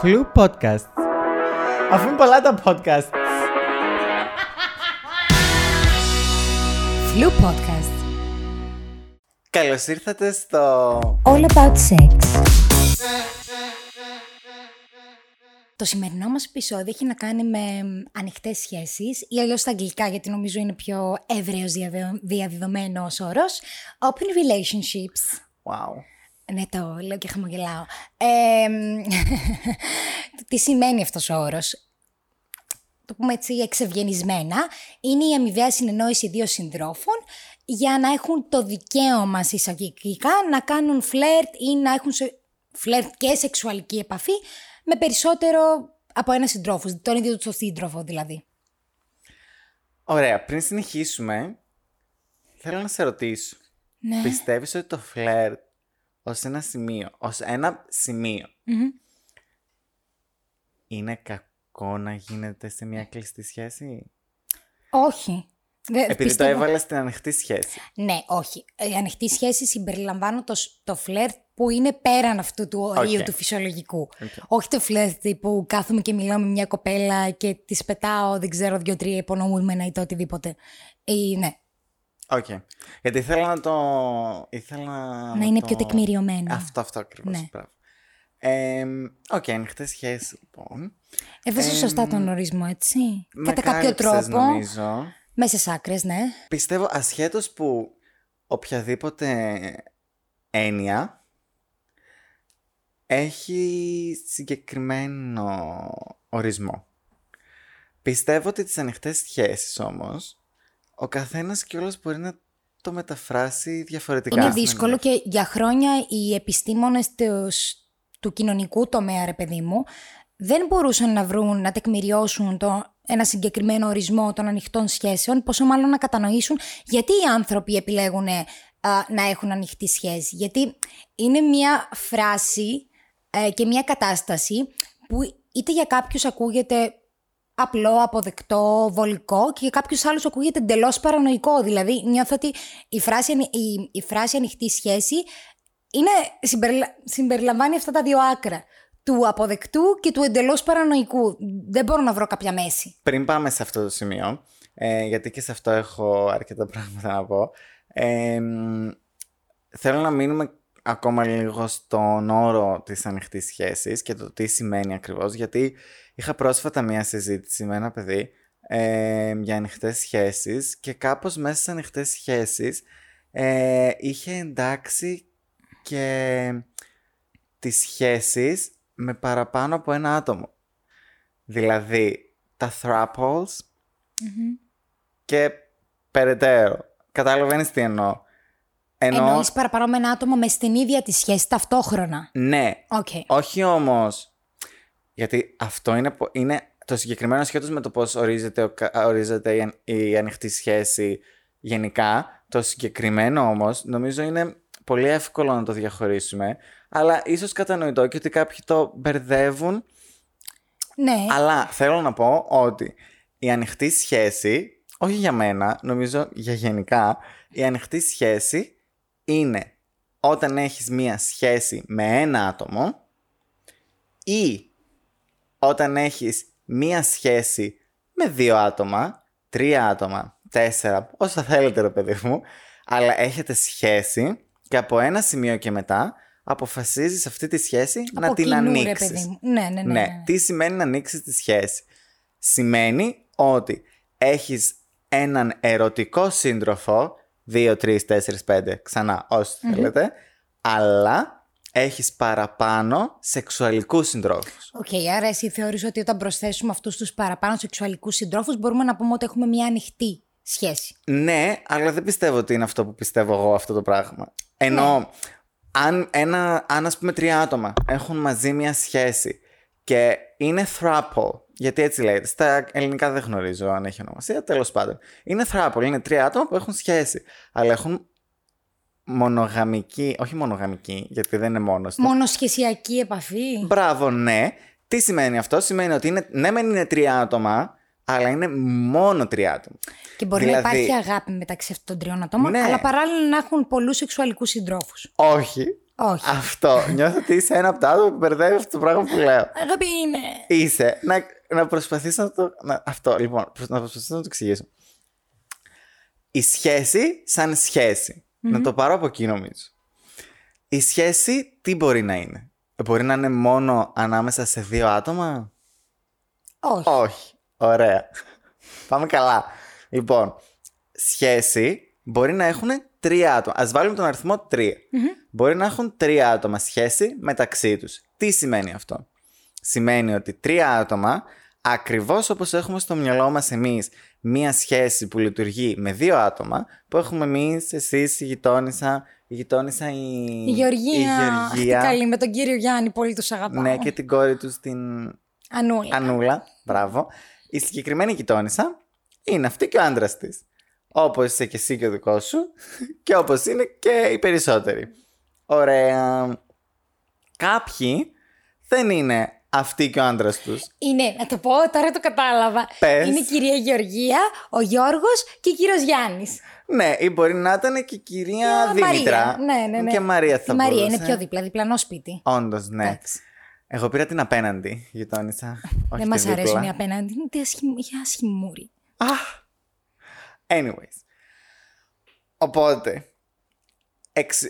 Φλου podcast. Αφού είναι πολλά τα podcast. Flu Podcast. Καλώς ήρθατε στο... All about sex. Το σημερινό μας επεισόδιο έχει να κάνει με ανοιχτές σχέσεις ή αλλιώς στα αγγλικά γιατί νομίζω είναι πιο εύρεος διαβε- διαδεδομένος όρος. Open relationships. Wow. Ναι, το λέω και χαμογελάω. Ε, μ, τι σημαίνει αυτός ο όρος; Το πούμε έτσι εξευγενισμένα. Είναι η αμοιβαία συνεννόηση δύο συντρόφων για να έχουν το δικαίωμα συσσαγωγικά να κάνουν φλερτ ή να έχουν σε- φλερτ και σεξουαλική επαφή με περισσότερο από ένα συντρόφο, τον ίδιο του σύντροφο δηλαδή. Ωραία, πριν συνεχίσουμε, θέλω να σε ρωτήσω. Ναι. Πιστεύεις ότι το φλερτ ως ένα σημείο, ως ένα σημείο, είναι κακό να γίνεται σε μια κλειστή σχέση; Όχι. Δε- Επειδή πιστεύω- το έβαλα στην ανοιχτή σχέση. Ναι, όχι. Η ανοιχτή σχέση συμπεριλαμβάνω το, σ- το φλερτ που είναι πέραν αυτού του ορίου Οκ. του φυσιολογικού. Οκ. Όχι το φλερτ που κάθομαι και μιλάω με μια κοπέλα και της πετάω, δεν ξέρω, δύο-τρία υπονοούμενα ή το οτιδήποτε. Ή, ναι, Οκ. Γιατί ήθελα να το... Ήθελα να είναι το... πιο τεκμηριωμένο. Αυτό, αυτό ακριβώς. Ναι. Μπράβο. Ε, Οκ, ανοιχτές σχέσεις λοιπόν. Έδωσε σωστά τον ορισμό, έτσι. Με Κατά κάποιο κάλυψες, τρόπο. νομίζω. Μέσες άκρες, ναι. Πιστεύω ασχέτως που οποιαδήποτε έννοια έχει συγκεκριμένο ορισμό. Πιστεύω ότι τις ανοιχτές σχέσεις όμως ο καθένας κιόλας μπορεί να το μεταφράσει διαφορετικά. Είναι δύσκολο και για χρόνια οι επιστήμονες τους, του κοινωνικού τομέα, ρε παιδί μου, δεν μπορούσαν να βρουν, να τεκμηριώσουν το, ένα συγκεκριμένο ορισμό των ανοιχτών σχέσεων, πόσο μάλλον να κατανοήσουν γιατί οι άνθρωποι επιλέγουν ε, α, να έχουν ανοιχτή σχέση. Γιατί είναι μια φράση ε, και μια κατάσταση που είτε για κάποιους ακούγεται απλό, αποδεκτό, βολικό και για κάποιους άλλους ακούγεται εντελώς παρανοϊκό. Δηλαδή νιώθω ότι η φράση, ανοι- η, η φράση ανοιχτή σχέση είναι, συμπεριλα- συμπεριλαμβάνει αυτά τα δύο άκρα. Του αποδεκτού και του εντελώς παρανοϊκού. Δεν μπορώ να βρω κάποια μέση. Πριν πάμε σε αυτό το σημείο, ε, γιατί και σε αυτό έχω αρκετά πράγματα να πω, ε, μ, θέλω να μείνουμε ακόμα λίγο στον όρο της ανοιχτής σχέσης και το τι σημαίνει ακριβώς, γιατί είχα πρόσφατα μία συζήτηση με ένα παιδί ε, για ανοιχτές σχέσεις και κάπως μέσα στις ανοιχτές σχέσεις ε, είχε εντάξει και τις σχέσεις με παραπάνω από ένα άτομο. Δηλαδή, τα thruples και περαιτέρω. Καταλαβαίνεις τι εννοώ. Εννοώ, Εννοείς παραπάνω με ένα άτομο με στην ίδια τη σχέση ταυτόχρονα. ναι, Οκ. όχι όμως, γιατί αυτό είναι, πο- είναι το συγκεκριμένο ασχέτως με το πώς ορίζεται, ο κα- ορίζεται η, αν- η ανοιχτή σχέση γενικά. Το συγκεκριμένο όμως νομίζω είναι πολύ εύκολο να το διαχωρίσουμε, αλλά ίσως κατανοητό και ότι κάποιοι το μπερδεύουν Ναι. Αλλά θέλω να πω ότι η ανοιχτή σχέση, όχι για μένα, νομίζω για γενικά, η ανοιχτή σχέση είναι όταν έχεις μία σχέση με ένα άτομο ή όταν έχεις μία σχέση με δύο άτομα, τρία άτομα, τέσσερα, όσα θέλετε ρε παιδί μου, αλλά έχετε σχέση και από ένα σημείο και μετά αποφασίζεις αυτή τη σχέση να Από την κοινού, ρε ανοίξεις. παιδί μου. Ναι, ναι, ναι. Ναι. ναι. Τι σημαίνει να ανοίξεις τη σχέση. Σημαίνει ότι έχεις έναν ερωτικό σύντροφο, 2, 3, 4, 5, ξανά όσοι θέλετε, αλλά έχεις παραπάνω σεξουαλικούς συντρόφους. Οκ, άρα εσύ θεωρείς ότι όταν προσθέσουμε αυτούς τους παραπάνω σεξουαλικούς συντρόφους μπορούμε να πούμε ότι έχουμε μια ανοιχτή σχέση. Ναι, αλλά δεν πιστεύω ότι είναι αυτό που πιστεύω εγώ αυτό το πράγμα. Ενώ Ναι. αν, ένα, αν ας πούμε τρία άτομα έχουν μαζί μια σχέση και είναι throuple, γιατί έτσι λέγεται, στα ελληνικά δεν γνωρίζω αν έχει ονομασία, τέλος πάντων. Είναι throuple, είναι τρία άτομα που έχουν σχέση, αλλά έχουν μονογαμική, όχι μονογαμική, γιατί δεν είναι μόνος του. Μόνο σχεσιακή επαφή. Μπράβο, ναι. Τι σημαίνει αυτό, σημαίνει ότι είναι, ναι μεν είναι τρία άτομα, αλλά είναι μόνο τρία άτομα. Και μπορεί Δηλαδή- να υπάρχει αγάπη μεταξύ αυτών των τριών ατόμων, Ναι. αλλά παράλληλα να έχουν πολλούς σεξουαλικούς συντρόφους. Όχι, Όχι. Αυτό. Νιώθω ότι είσαι ένα από τα άτομα που μπερδεύει αυτό το πράγμα που λέω. Αγάπη είναι. Είσαι. Να, να προσπαθήσω να το. Να, αυτό, λοιπόν. προσ- Να προσπαθήσω να το εξηγήσω. Η σχέση σαν σχεση Να το πάρω από εκεί νομίζω. Η σχέση τι μπορεί να είναι; Μπορεί να είναι μόνο ανάμεσα σε δύο άτομα; Όχι. Όχι. Ωραία. Πάμε καλά. Λοιπόν, σχέση μπορεί να έχουν τρία άτομα. Ας βάλουμε τον αριθμό τρία. Μπορεί να έχουν τρία άτομα σχέση μεταξύ τους. Τι σημαίνει αυτό; Σημαίνει ότι τρία άτομα, ακριβώς όπως έχουμε στο μυαλό μας εμείς μία σχέση που λειτουργεί με δύο άτομα, που έχουμε εμείς, εσείς, η γειτόνισσα, η γειτόνισσα η... Η Γεωργία. η Αυτή Γεωργία. καλή με τον κύριο Γιάννη, πολύ τους αγαπάω. Ναι, και την κόρη τους την Ανούλα. Ανούλα, μπράβο. Η συγκεκριμένη γειτόνισσα είναι αυτή και ο άντρας της. Όπως είσαι και εσύ και ο δικός σου, και όπως είναι και οι περισσότεροι. Ωραία. Κάποιοι δεν είναι αυτοί και ο άντρας τους. Είναι, να το πω, τώρα το κατάλαβα. Πες. Είναι η κυρία Γεωργία, ο Γιώργος και ο κύριος Γιάννης. Ναι, ή μπορεί να ήταν και η κυρία Α, Δήμητρα. Μαρία. Ναι, ναι, ναι. Και Μαρία θα Η Μαρία μπορούσε. είναι πιο δίπλα, διπλανό σπίτι. Όντως, ναι. Εντάξει. Εγώ πήρα την απέναντι γειτόνισσα. όχι Δεν τη μας αρέσουν δίπλα. οι απέναντι. Είναι τι ασχη- είχε ασχημούρι. Ah. Anyways. Οπότε. Εξ...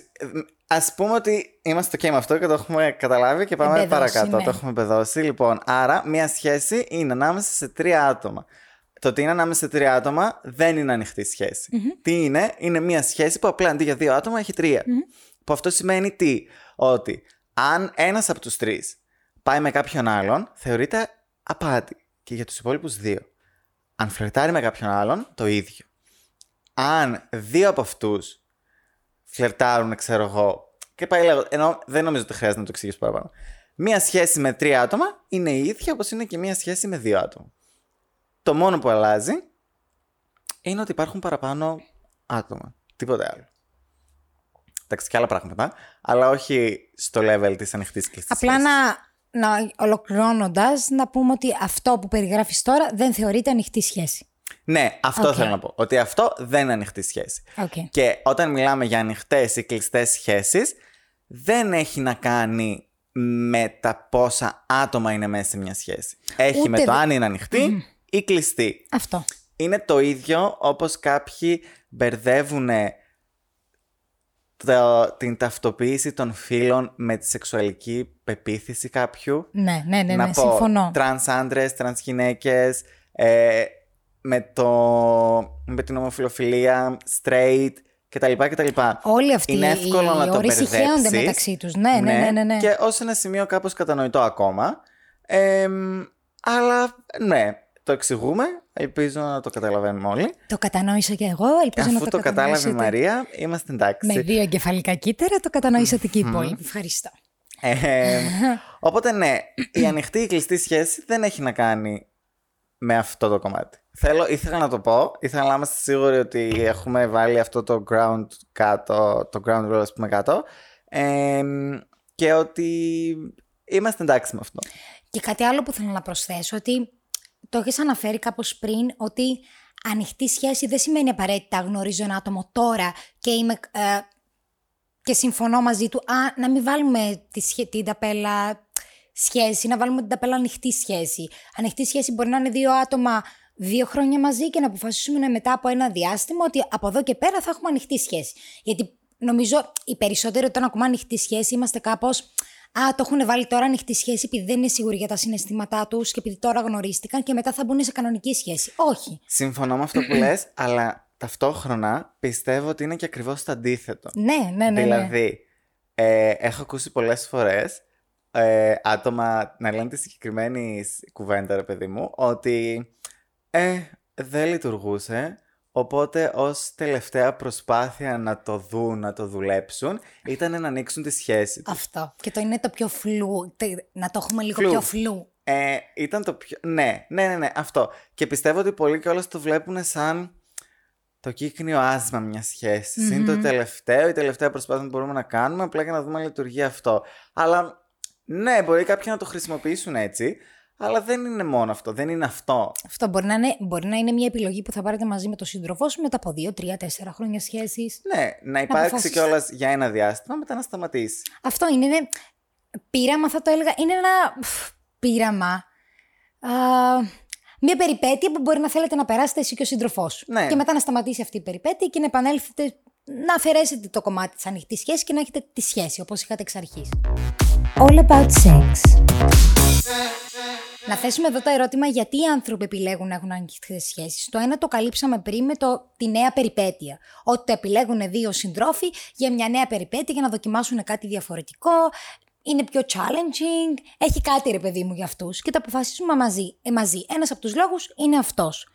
Ας πούμε ότι είμαστε και με αυτό και το έχουμε καταλάβει και πάμε Εμπεδώσει, παρακάτω. ναι. Το έχουμε πεδώσει. Λοιπόν, άρα μια σχέση είναι ανάμεσα σε τρία άτομα. Το ότι είναι ανάμεσα σε τρία άτομα δεν είναι ανοιχτή σχέση. Τι είναι, είναι μια σχέση που απλά αντί για δύο άτομα έχει τρία. Που αυτό σημαίνει τι, ότι αν ένας από τους τρεις πάει με κάποιον άλλον, θεωρείται απάτη. Και για τους υπόλοιπους δύο. Αν φλερτάρει με κάποιον άλλον, το ίδιο. Αν δύο από αυτούς φλερτάρουν, ξέρω εγώ. Και πάει λέγοντα. Ενώ δεν νομίζω ότι χρειάζεται να το εξηγήσω παραπάνω. Μία σχέση με τρία άτομα είναι η ίδια όπως είναι και μία σχέση με δύο άτομα. Το μόνο που αλλάζει είναι ότι υπάρχουν παραπάνω άτομα. Τίποτε άλλο. Εντάξει, και άλλα πράγματα. Αλλά όχι στο level της ανοιχτής κλειστή. Απλά να, να ολοκληρώνοντας, να πούμε ότι αυτό που περιγράφεις τώρα δεν θεωρείται ανοιχτή σχέση. Ναι, αυτό Οκ. θέλω να πω. Ότι αυτό δεν είναι ανοιχτή σχέση. Οκ. Και όταν μιλάμε για ανοιχτές ή κλειστές σχέσεις, δεν έχει να κάνει με τα πόσα άτομα είναι μέσα σε μια σχέση. Έχει Ούτε με το δε- αν είναι ανοιχτή ή κλειστή. Αυτό. Είναι το ίδιο όπως κάποιοι μπερδεύουν το, την ταυτοποίηση των φύλων με τη σεξουαλική πεποίθηση κάποιου Ναι, ναι, ναι, να ναι πω συμφωνώ. τρανς άντρες, τρανς γυναίκες, ε, με, το, με την ομοφυλοφιλία, straight κτλ. κτλ. Όλοι αυτοί Είναι εύκολο οι να το όροι συγχέονται μπερδέψεις. μεταξύ τους. Ναι, ναι, ναι, ναι, ναι. Και ως ένα σημείο κάπως κατανοητό ακόμα. Ε, αλλά ναι, το εξηγούμε. Ελπίζω να το καταλαβαίνουμε όλοι. Το κατανόησα και εγώ, ελπίζω να Αφού το, το κατάλαβε η κατανοήσετε. Μαρία, είμαστε εντάξει. Με δύο εγκεφαλικά κύτταρα το κατανοήσατε και οι υπόλοιποι. Ευχαριστώ. Ε, οπότε ναι, η ανοιχτή ή κλειστή σχέση δεν έχει να κάνει με αυτό το κομμάτι. Θέλω, ήθελα να το πω, ήθελα να είμαστε σίγουροι ότι έχουμε βάλει αυτό το ground κάτω, το ground rule ας πούμε κάτω ε, και ότι είμαστε εντάξει με αυτό. Και κάτι άλλο που θέλω να προσθέσω, ότι το έχεις αναφέρει κάπως πριν, ότι ανοιχτή σχέση δεν σημαίνει απαραίτητα γνωρίζω ένα άτομο τώρα και είμαι... ε, και συμφωνώ μαζί του, α, να μην βάλουμε τη σχε... την ταπέλα σχέση, να βάλουμε την ταπέλα ανοιχτή σχέση. Ανοιχτή σχέση μπορεί να είναι δύο άτομα δύο χρόνια μαζί και να αποφασίσουμε μετά από ένα διάστημα ότι από εδώ και πέρα θα έχουμε ανοιχτή σχέση. Γιατί νομίζω οι περισσότεροι όταν ακούμε ανοιχτή σχέση είμαστε κάπως Α, το έχουν βάλει τώρα ανοιχτή σχέση επειδή δεν είναι σίγουροι για τα συναισθήματά τους και επειδή τώρα γνωρίστηκαν και μετά θα μπουν σε κανονική σχέση. Όχι. Συμφωνώ με αυτό που λες, αλλά ταυτόχρονα πιστεύω ότι είναι και ακριβώς το αντίθετο. Ναι, ναι, ναι. ναι. Δηλαδή, ε, έχω ακούσει πολλές φορές ε, άτομα να λένε τη συγκεκριμένη κουβέντα, ρε παιδί μου, ότι ε, δεν λειτουργούσε, οπότε ως τελευταία προσπάθεια να το δουν, να το δουλέψουν, ήταν να ανοίξουν τη σχέση τους. Αυτό. Και το είναι το πιο φλου. τε- Να το έχουμε λίγο Φλου. πιο φλου. Ε, ήταν το πιο... Ναι, ναι, ναι, ναι, αυτό. Και πιστεύω ότι πολλοί κιόλας το βλέπουν σαν το κύκνιο άσμα μιας σχέσης. Είναι το τελευταίο, η τελευταία προσπάθεια που μπορούμε να κάνουμε, απλά για να δούμε αν λειτουργεί αυτό. Αλλά ναι, μπορεί κάποιοι να το χρησιμοποιήσουν έτσι, Αλλά δεν είναι μόνο αυτό, δεν είναι αυτό. Αυτό μπορεί να είναι, μπορεί να είναι μια επιλογή που θα πάρετε μαζί με τον σύντροφό σου μετά από δύο, τρία, τέσσερα χρόνια σχέσης. Ναι, να υπάρξει αποφασίσεις. κιόλας για ένα διάστημα, μετά να σταματήσει. Αυτό είναι, είναι πείραμα, θα το έλεγα. Είναι ένα φ, πείραμα. Α, μια περιπέτεια που μπορεί να θέλετε να περάσετε εσύ και ο σύντροφός σου. Ναι. Και μετά να σταματήσει αυτή η περιπέτεια και να επανέλθετε να αφαιρέσετε το κομμάτι της ανοιχτής σχέσης και να έχετε τη σχέση όπως είχατε εξ αρχής. All about sex. Να θέσουμε εδώ το ερώτημα γιατί οι άνθρωποι επιλέγουν να έχουν ανοιχτές σχέσεις. Το ένα το καλύψαμε πριν με το, τη νέα περιπέτεια. Ότι το επιλέγουν δύο συντρόφοι για μια νέα περιπέτεια για να δοκιμάσουν κάτι διαφορετικό. Είναι πιο challenging. Έχει κάτι ρε παιδί μου για αυτούς και το αποφασίσουμε μαζί. Ε, μαζί. Ένας από τους λόγους είναι αυτός.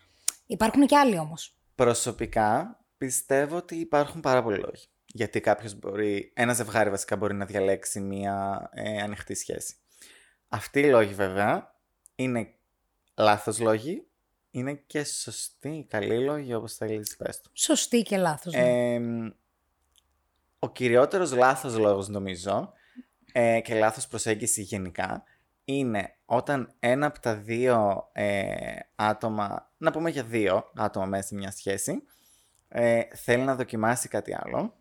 Υπάρχουν και άλλοι όμως. Προσωπικά πιστεύω ότι υπάρχουν πάρα πολλοί λόγοι. Γιατί κάποιος μπορεί, ένα ζευγάρι βασικά μπορεί να διαλέξει μία ε, ανοιχτή σχέση. Αυτοί οι λόγοι βέβαια είναι λάθος λόγοι, είναι και σωστοί, καλοί λόγοι όπως θέλεις πες το. Σωστή και λάθος. Ε, ο κυριότερος λάθος λόγος νομίζω ε, και λάθος προσέγγιση γενικά είναι όταν ένα από τα δύο ε, άτομα, να πούμε για δύο άτομα μέσα σε μια σχέση, ε, θέλει να δοκιμάσει κάτι άλλο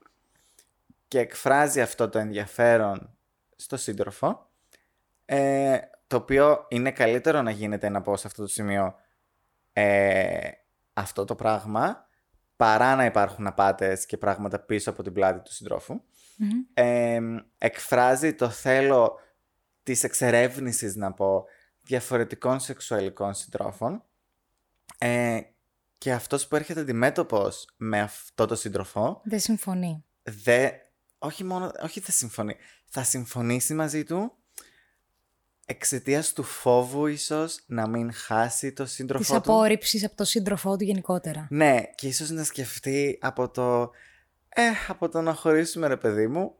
και εκφράζει αυτό το ενδιαφέρον στο σύντροφο, ε, το οποίο είναι καλύτερο να γίνεται να πω σε αυτό το σημείο ε, αυτό το πράγμα, παρά να υπάρχουν απάτες και πράγματα πίσω από την πλάτη του συντρόφου. Ε, εκφράζει το θέλω της εξερεύνησης, να πω, διαφορετικών σεξουαλικών συντρόφων ε, και αυτός που έρχεται αντιμέτωπος με αυτό το σύντροφο Δεν συμφωνεί. δε, όχι μόνο, όχι θα συμφωνεί, θα συμφωνήσει μαζί του εξαιτίας του φόβου ίσως να μην χάσει το Της σύντροφό του. απόρριψης από τον σύντροφό του γενικότερα. Ναι, και ίσως να σκεφτεί από το, ε, από το να χωρίσουμε ρε παιδί μου,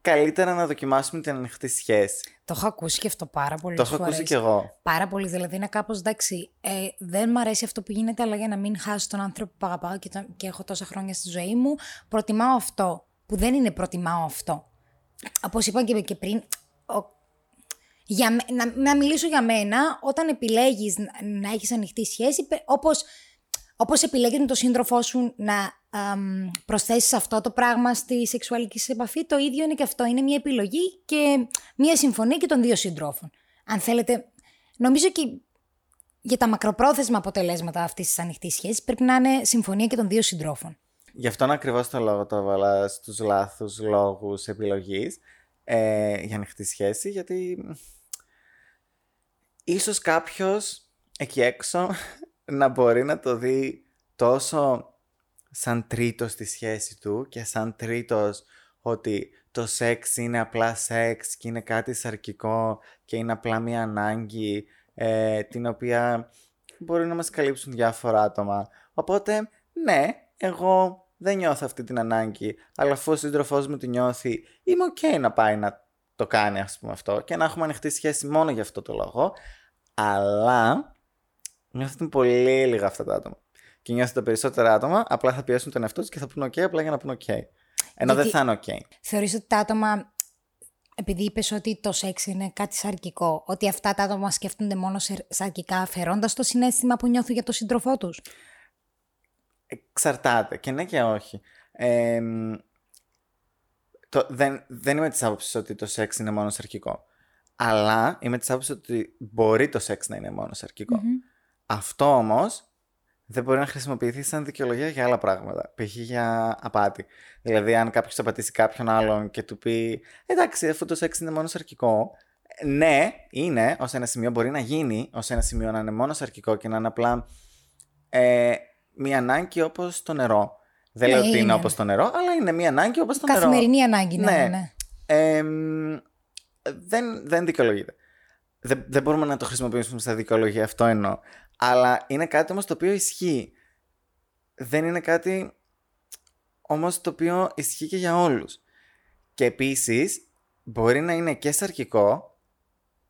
καλύτερα να δοκιμάσουμε την ανοιχτή σχέση. Το έχω ακούσει και αυτό πάρα πολύ. το έχω ακούσει κι εγώ. Πάρα πολύ. Δηλαδή είναι κάπως εντάξει. Ε, δεν μ' αρέσει αυτό που γίνεται, αλλά για να μην χάσω τον άνθρωπο που αγαπάω και, τον- και έχω τόσα χρόνια στη ζωή μου, προτιμάω αυτό. Που δεν είναι προτιμάω αυτό. Όπως είπα και, και πριν, ο- για, με- να, να μιλήσω για μένα, όταν επιλέγεις να, να έχεις ανοιχτή σχέση, πε- όπως, όπως επιλέγεις με τον σύντροφό σου να αμ, προσθέσεις αυτό το πράγμα στη σεξουαλική σου επαφή, το ίδιο είναι και αυτό. Είναι μια επιλογή και μια συμφωνία και των δύο συντρόφων. Αν θέλετε, νομίζω και για τα μακροπρόθεσμα αποτελέσματα αυτής της ανοιχτής σχέσης πρέπει να είναι συμφωνία και των δύο συντρόφων. Γι' αυτόν ακριβώς το λόγο το έβαλα στους λάθους λόγους επιλογής ε, για ανοιχτή σχέση, γιατί ίσως κάποιος εκεί έξω να μπορεί να το δει τόσο σαν τρίτος στη σχέση του και σαν τρίτος ότι το σεξ είναι απλά σεξ και είναι κάτι σαρκικό και είναι απλά μια ανάγκη ε, την οποία μπορεί να μας καλύψουν διάφορα άτομα. Οπότε, ναι, εγώ δεν νιώθω αυτή την ανάγκη, αλλά αφού ο σύντροφός μου τη νιώθει, είμαι οκ να πάει να το κάνει ας πούμε αυτό και να έχουμε ανοιχτή σχέση μόνο για αυτό το λόγο, αλλά νιώθω ότι είναι πολύ λίγα αυτά τα άτομα. Και νιώθω ότι τα περισσότερα άτομα απλά θα πιέσουν τον εαυτό τους και θα πούνε οκ απλά για να πούνε οκ. Ενώ δεν Γιατί- θα είναι οκ. Θεωρείς ότι τα άτομα, επειδή είπες ότι το σεξ είναι κάτι σαρκικό, ότι αυτά τα άτομα σκέφτονται μόνο σε- σαρκικά αφαιρώντας το συναίσθημα που νιώθουν για τον σύντροφό τους; Εξαρτάται και ναι και όχι. Ε, το, δεν, δεν είμαι της άποψης ότι το σεξ είναι μόνο σαρκικό. Αλλά είμαι της άποψης ότι μπορεί το σεξ να είναι μόνο σαρκικό. Αυτό όμως δεν μπορεί να χρησιμοποιηθεί σαν δικαιολογία για άλλα πράγματα. Π.χ. για απάτη. Δηλαδή, αν κάποιος απατήσει κάποιον άλλον και του πει Εντάξει, αφού το σεξ είναι μόνο σαρκικό. Ναι, είναι, ως ένα σημείο μπορεί να γίνει, ως ένα σημείο να είναι μόνο σαρκικό και να είναι απλά ε, μια ανάγκη όπως το νερό. Δεν Ναι, λέω ότι είναι είναι. όπως το νερό, αλλά είναι μια ανάγκη όπως το νερό. Καθημερινή ανάγκη, ναι, Ναι. ναι. ναι. Εμ, δεν, δεν δικαιολογείται. Δεν, δεν μπορούμε να το χρησιμοποιήσουμε στα δικαιολογία, αυτό εννοώ. Αλλά είναι κάτι όμως το οποίο ισχύει. Δεν είναι κάτι όμως το οποίο ισχύει και για όλους. Και επίσης μπορεί να είναι και σαρκικό,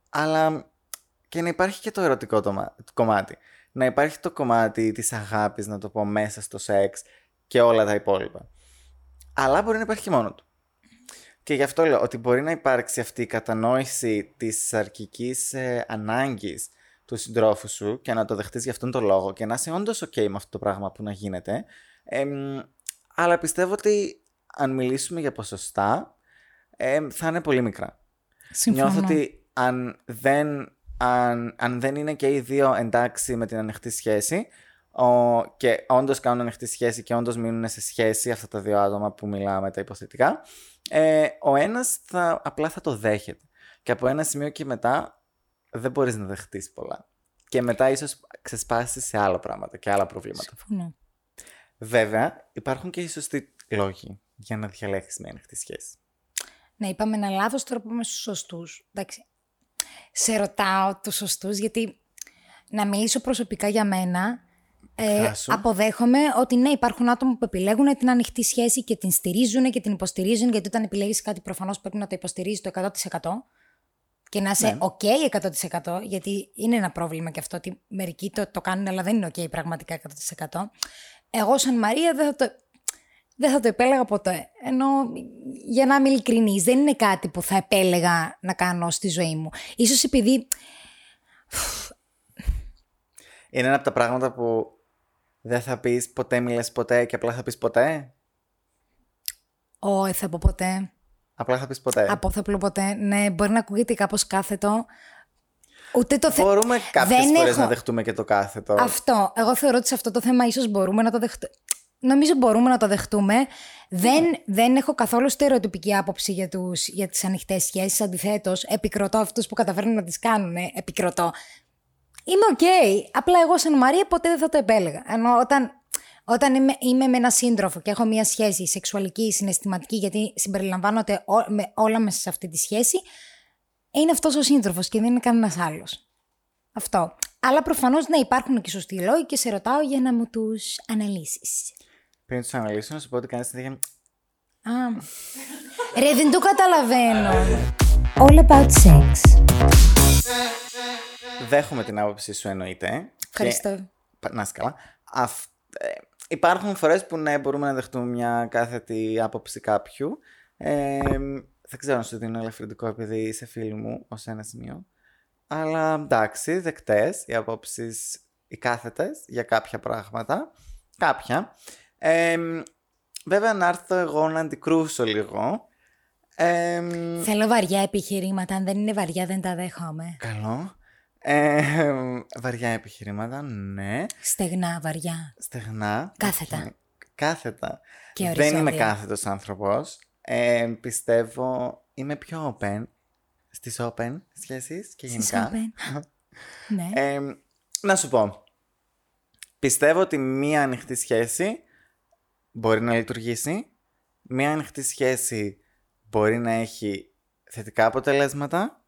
αλλά και να υπάρχει και το ερωτικό το, μα- το κομμάτι. Να υπάρχει το κομμάτι της αγάπης, να το πω, μέσα στο σεξ και όλα τα υπόλοιπα. Αλλά μπορεί να υπάρχει και μόνο του. Και Και γι' αυτό λέω ότι μπορεί να υπάρξει αυτή η κατανόηση της αρκικής ε, ανάγκης του συντρόφου σου και να το δεχτείς για αυτόν τον λόγο και να είσαι όντως ok με αυτό το πράγμα που να γίνεται. αλλά πιστεύω ότι αν μιλήσουμε για ποσοστά, θα είναι πολύ μικρά. Συμφωνώ. Νιώθω ότι αν δεν, αν, αν δεν είναι και οι δύο εντάξει με την ανοιχτή σχέση ο, και όντως κάνουν ανοιχτή σχέση και όντως μείνουν σε σχέση αυτά τα δύο άτομα που μιλάμε τα υποθετικά, ε, ο ένας θα, απλά θα το δέχεται. Και από ένα σημείο και μετά δεν μπορείς να δεχτείς πολλά. Και μετά ίσως ξεσπάσεις σε άλλα πράγματα και άλλα προβλήματα. Συμφωνώ. Βέβαια, υπάρχουν και οι σωστοί λόγοι για να διαλέξεις μια ανοιχτή σχέση. Ναι, είπαμε ένα λάθος, τώρα πάμε στους σωστούς. Εντάξει. Σε ρωτάω τους σωστούς, γιατί να μιλήσω προσωπικά για μένα. Ε, Φράσου. αποδέχομαι ότι ναι, υπάρχουν άτομα που επιλέγουν την ανοιχτή σχέση και την στηρίζουν και την υποστηρίζουν, γιατί όταν επιλέγεις κάτι, προφανώς πρέπει να το υποστηρίζεις το 100% και να είσαι Ναι. OK 100%, γιατί είναι ένα πρόβλημα και αυτό ότι μερικοί το, το κάνουν, αλλά δεν είναι OK πραγματικά 100%. Εγώ, σαν Μαρία, δεν θα το, δεν θα το επέλεγα ποτέ. Ενώ, για να είμαι ειλικρινής, δεν είναι κάτι που θα επέλεγα να κάνω στη ζωή μου. Ίσως επειδή Είναι ένα από τα πράγματα που δεν θα πεις ποτέ μιλες ποτέ και απλά θα πεις ποτέ; Όχι, θα πω ποτέ. Απλά θα πεις ποτέ. Από θα πω ποτέ. Ναι, μπορεί να ακούγεται κάπως κάθετο. Ούτε το θε... Μπορούμε κάποιες Δεν φορές έχω- να δεχτούμε και το κάθετο. Αυτό. Εγώ θεωρώ ότι σε αυτό το θέμα ίσως μπορούμε να το δεχτούμε. Νομίζω μπορούμε να το δεχτούμε. Δεν, δεν έχω καθόλου στερεοτυπική άποψη για, τους, για τις ανοιχτές σχέσεις. Αντιθέτως, επικροτώ αυτούς που καταφέρνουν να τις κάνουν. Επικροτώ. Είμαι οκ. Απλά εγώ σαν Μαρία ποτέ δεν θα το επέλεγα. Ενώ όταν, όταν είμαι, είμαι με ένα σύντροφο και έχω μια σχέση σεξουαλική, συναισθηματική, γιατί συμπεριλαμβάνονται ό- με, όλα μέσα σε αυτή τη σχέση, είναι αυτός ο σύντροφος και δεν είναι κανένας άλλος. Αυτό. Αλλά προφανώς να υπάρχουν και σωστοί λόγοι και σε ρωτάω για να μου τους αναλύσεις. Πριν τους αναλύσω να σου πω ότι κάνεις συνέχεια Α. Ρε, δεν το καταλαβαίνω. All about sex. Δέχομαι την άποψή σου εννοείται. Ευχαριστώ. Και... Πα- Να είσαι καλά. Αυ... ε, υπάρχουν φορές που ναι, μπορούμε να δεχτούμε μια κάθετη άποψη κάποιου. Ε, δεν ξέρω αν σου δίνω ελαφρυντικό επειδή είσαι φίλη μου ως ένα σημείο. Αλλά εντάξει, δεκτές οι απόψεις οι κάθετες για κάποια πράγματα. Κάποια. Ε, βέβαια να έρθω εγώ να αντικρούσω λίγο. Ε, Θέλω βαριά επιχειρήματα. Αν δεν είναι βαριά, δεν τα δέχομαι. Καλό. Ε, βαριά επιχειρήματα, ναι. Στεγνά, βαριά. Στεγνά. Κάθετα. Οκ. Κάθετα. Και Δεν οριζόντια. είμαι κάθετος άνθρωπος. Ε, πιστεύω είμαι πιο open στις open σχέσεις και Στις γενικά. open. Ναι. Ε, να σου πω. Πιστεύω ότι μία ανοιχτή σχέση μπορεί να λειτουργήσει. Μία ανοιχτή σχέση μπορεί να έχει θετικά αποτελέσματα.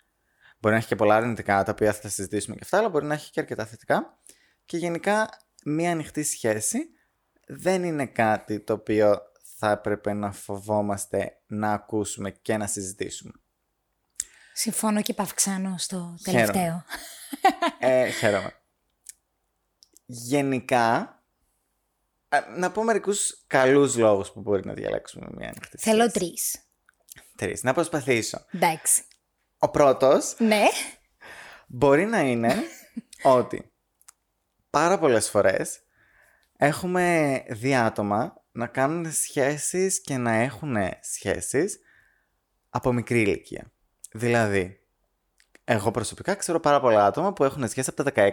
Μπορεί να έχει και πολλά αρνητικά, τα οποία θα τα συζητήσουμε και αυτά, αλλά μπορεί να έχει και αρκετά θετικά. Και γενικά, μία ανοιχτή σχέση δεν είναι κάτι το οποίο θα έπρεπε να φοβόμαστε να ακούσουμε και να συζητήσουμε. Συμφωνώ και παυξάνω στο Χαίρομαι. τελευταίο. Ε, χαίρομαι. Γενικά, α, να πω μερικούς καλούς λόγους που μπορεί να διαλέξουμε μια ανοιχτή Θέλω σχέση. τρεις. Τρεις. Να προσπαθήσω. Εντάξει. Ο πρώτος Ναι. μπορεί να είναι ότι πάρα πολλές φορές έχουμε δει άτομα να κάνουν σχέσεις και να έχουν σχέσεις από μικρή ηλικία. Δηλαδή, εγώ προσωπικά ξέρω πάρα πολλά άτομα που έχουν σχέση από τα 16.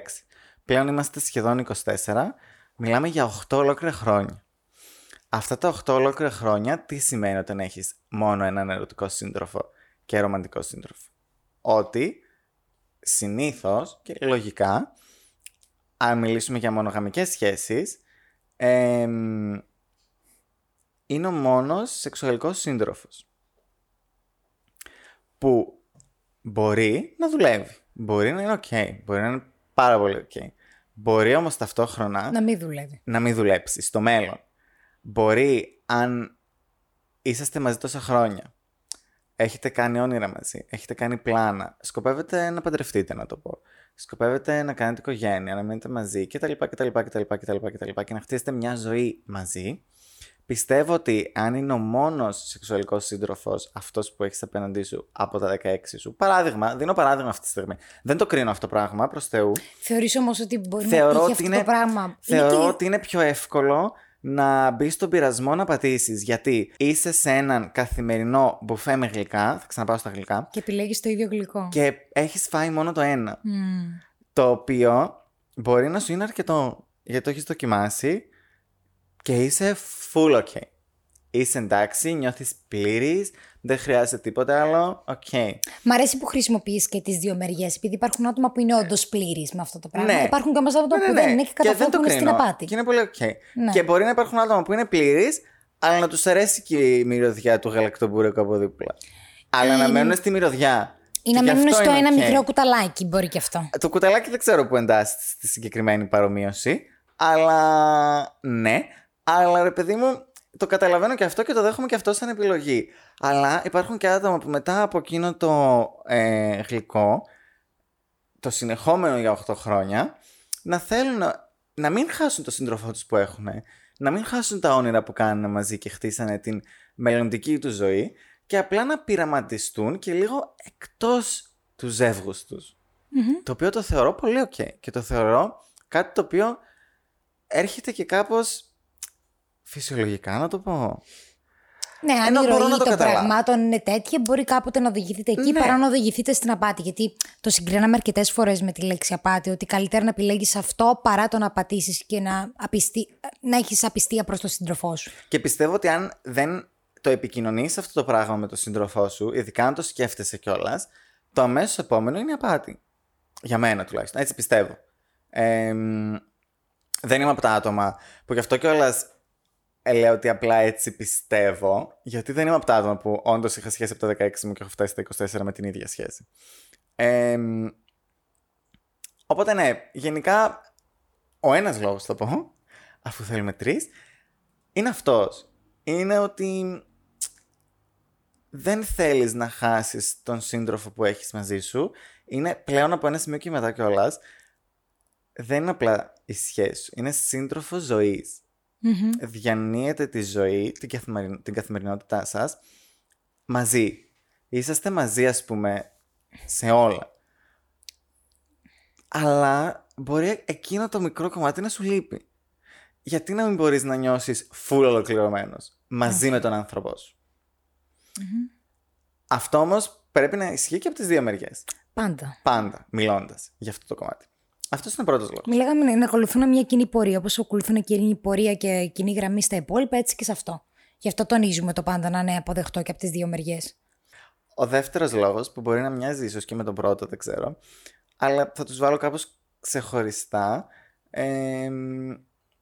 Πλέον είμαστε σχεδόν 24. Μιλάμε για 8 ολόκληρα χρόνια. Αυτά τα 8 ολόκληρα χρόνια τι σημαίνει όταν έχεις μόνο έναν ερωτικό σύντροφο και ρομαντικό σύντροφο; Ότι συνήθως και λογικά, αν μιλήσουμε για μονογαμικές σχέσεις, εμ, είναι ο μόνος σεξουαλικός σύντροφος. Που μπορεί να δουλεύει. Μπορεί να είναι ok. Μπορεί να είναι πάρα πολύ ok. Μπορεί όμως ταυτόχρονα Να μην δουλεύει. να μην δουλέψει στο μέλλον. Μπορεί αν είσαστε μαζί τόσα χρόνια, έχετε κάνει όνειρα μαζί, έχετε κάνει πλάνα, σκοπεύετε να παντρευτείτε να το πω, σκοπεύετε να κάνετε οικογένεια, να μείνετε μαζί κτλ. κτλ, κτλ, κτλ, κτλ και να χτίσετε μια ζωή μαζί, πιστεύω ότι αν είναι ο μόνος σεξουαλικός σύντροφος αυτός που έχεις απέναντί σου από τα 16 σου. Παράδειγμα, δίνω παράδειγμα αυτή τη στιγμή. Δεν το κρίνω αυτό το πράγμα προς Θεού. Θεωρείς όμως ότι μπορεί Θεωρώ να ότι τύχει αυτό είναι- το πράγμα; Θεωρώ Είναι και- ότι είναι πιο εύκολο να μπει στον πειρασμό να πατήσεις. Γιατί είσαι σε έναν καθημερινό μπουφέ με γλυκά. Θα ξαναπάω στα γλυκά. Και επιλέγεις το ίδιο γλυκό. Και έχεις φάει μόνο το ένα. Μμμ. Το οποίο μπορεί να σου είναι αρκετό. Γιατί το έχεις δοκιμάσει και είσαι full ok. Είσαι εντάξει, νιώθεις πλήρης, δεν χρειάζεται τίποτα άλλο. Οκ. Μ' αρέσει που χρησιμοποιείς και τις δύο μεριές, επειδή υπάρχουν άτομα που είναι όντως πλήρεις με αυτό το πράγμα. Ναι. Υπάρχουν και όμως άτομα Ναι, που ναι, δεν ναι. είναι και Και δεν καταφέρουν το που είναι στην κρίνω. απάτη. Και είναι πολύ οκ. Ναι. Και μπορεί να υπάρχουν άτομα που είναι πλήρεις, αλλά να τους αρέσει και η μυρωδιά του γαλακτομπούρεκου από δίπλα. Αλλά να μένουν στη μυρωδιά. Ή να Και γι' μένουν αυτό στο είναι ένα οκ. μικρό κουταλάκι, μπορεί και αυτό. Το κουταλάκι δεν ξέρω που εντάσσεται στη συγκεκριμένη παρομοίωση. Αλλά ναι. Αλλά ρε παιδί μου, το καταλαβαίνω και αυτό και το δέχομαι και αυτό σαν επιλογή. Αλλά υπάρχουν και άτομα που μετά από εκείνο το ε, γλυκό, το συνεχόμενο για 8 χρόνια, να θέλουν να, να μην χάσουν το σύντροφό τους που έχουν, να μην χάσουν τα όνειρα που κάνουν μαζί και χτίσανε την μελλοντική τους ζωή και απλά να πειραματιστούν και λίγο εκτός τους ζεύγους τους. Το οποίο το θεωρώ πολύ ok και το θεωρώ κάτι το οποίο έρχεται και κάπως φυσιολογικά να το πω. Ναι, αν Ενώ η μπορώ ροή να το των καταλάβω. πραγμάτων είναι τέτοια, μπορεί κάποτε να οδηγηθείτε εκεί Ναι. παρά να οδηγηθείτε στην απάτη. Γιατί το συγκρίναμε αρκετές φορές με τη λέξη απάτη, ότι καλύτερα να επιλέγεις αυτό παρά το να πατήσεις και να, απιστεί, να έχεις απιστία προς τον σύντροφό σου. Και πιστεύω ότι αν δεν το επικοινωνείς αυτό το πράγμα με τον σύντροφό σου, ειδικά αν το σκέφτεσαι κιόλας, το αμέσως επόμενο είναι η απάτη. Για μένα τουλάχιστον. Έτσι πιστεύω. Ε, μ, δεν είμαι από τα άτομα που γι' αυτό κιόλας λέω ότι απλά έτσι πιστεύω, γιατί δεν είμαι από τα άτομα που όντως είχα σχέση από τα 16 μου και έχω φτάσει στα 24 με την ίδια σχέση. Ε, μ, οπότε ναι, γενικά ο ένας λόγος θα πω, αφού θέλουμε τρεις, είναι αυτός. Είναι ότι δεν θέλεις να χάσεις τον σύντροφο που έχεις μαζί σου. Είναι πλέον από ένα σημείο και μετά κιόλας. Δεν είναι απλά η σχέση σου. Είναι σύντροφος ζωής. Διανύετε τη ζωή, την, καθημεριν... την καθημερινότητά σας μαζί. Είσαστε μαζί ας πούμε σε όλα. Αλλά μπορεί εκείνο το μικρό κομμάτι να σου λείπει. Γιατί να μην μπορείς να νιώσεις full ολοκληρωμένος μαζί με τον άνθρωπό σου; Αυτό όμως πρέπει να ισχύει και από τις δύο μεριές. Πάντα. Πάντα μιλώντας για αυτό το κομμάτι. Αυτός είναι ο πρώτος λόγος. Μιλάγαμε να ακολουθούν μια κοινή πορεία. Όπως ακολουθούν κοινή πορεία και κοινή γραμμή στα υπόλοιπα, έτσι και σε αυτό. Γι' αυτό τονίζουμε το πάντα να είναι αποδεκτό και από τις δύο μεριές. Ο δεύτερος λόγος που μπορεί να μοιάζει ίσως και με τον πρώτο, δεν ξέρω, αλλά θα τους βάλω κάπως ξεχωριστά, ε,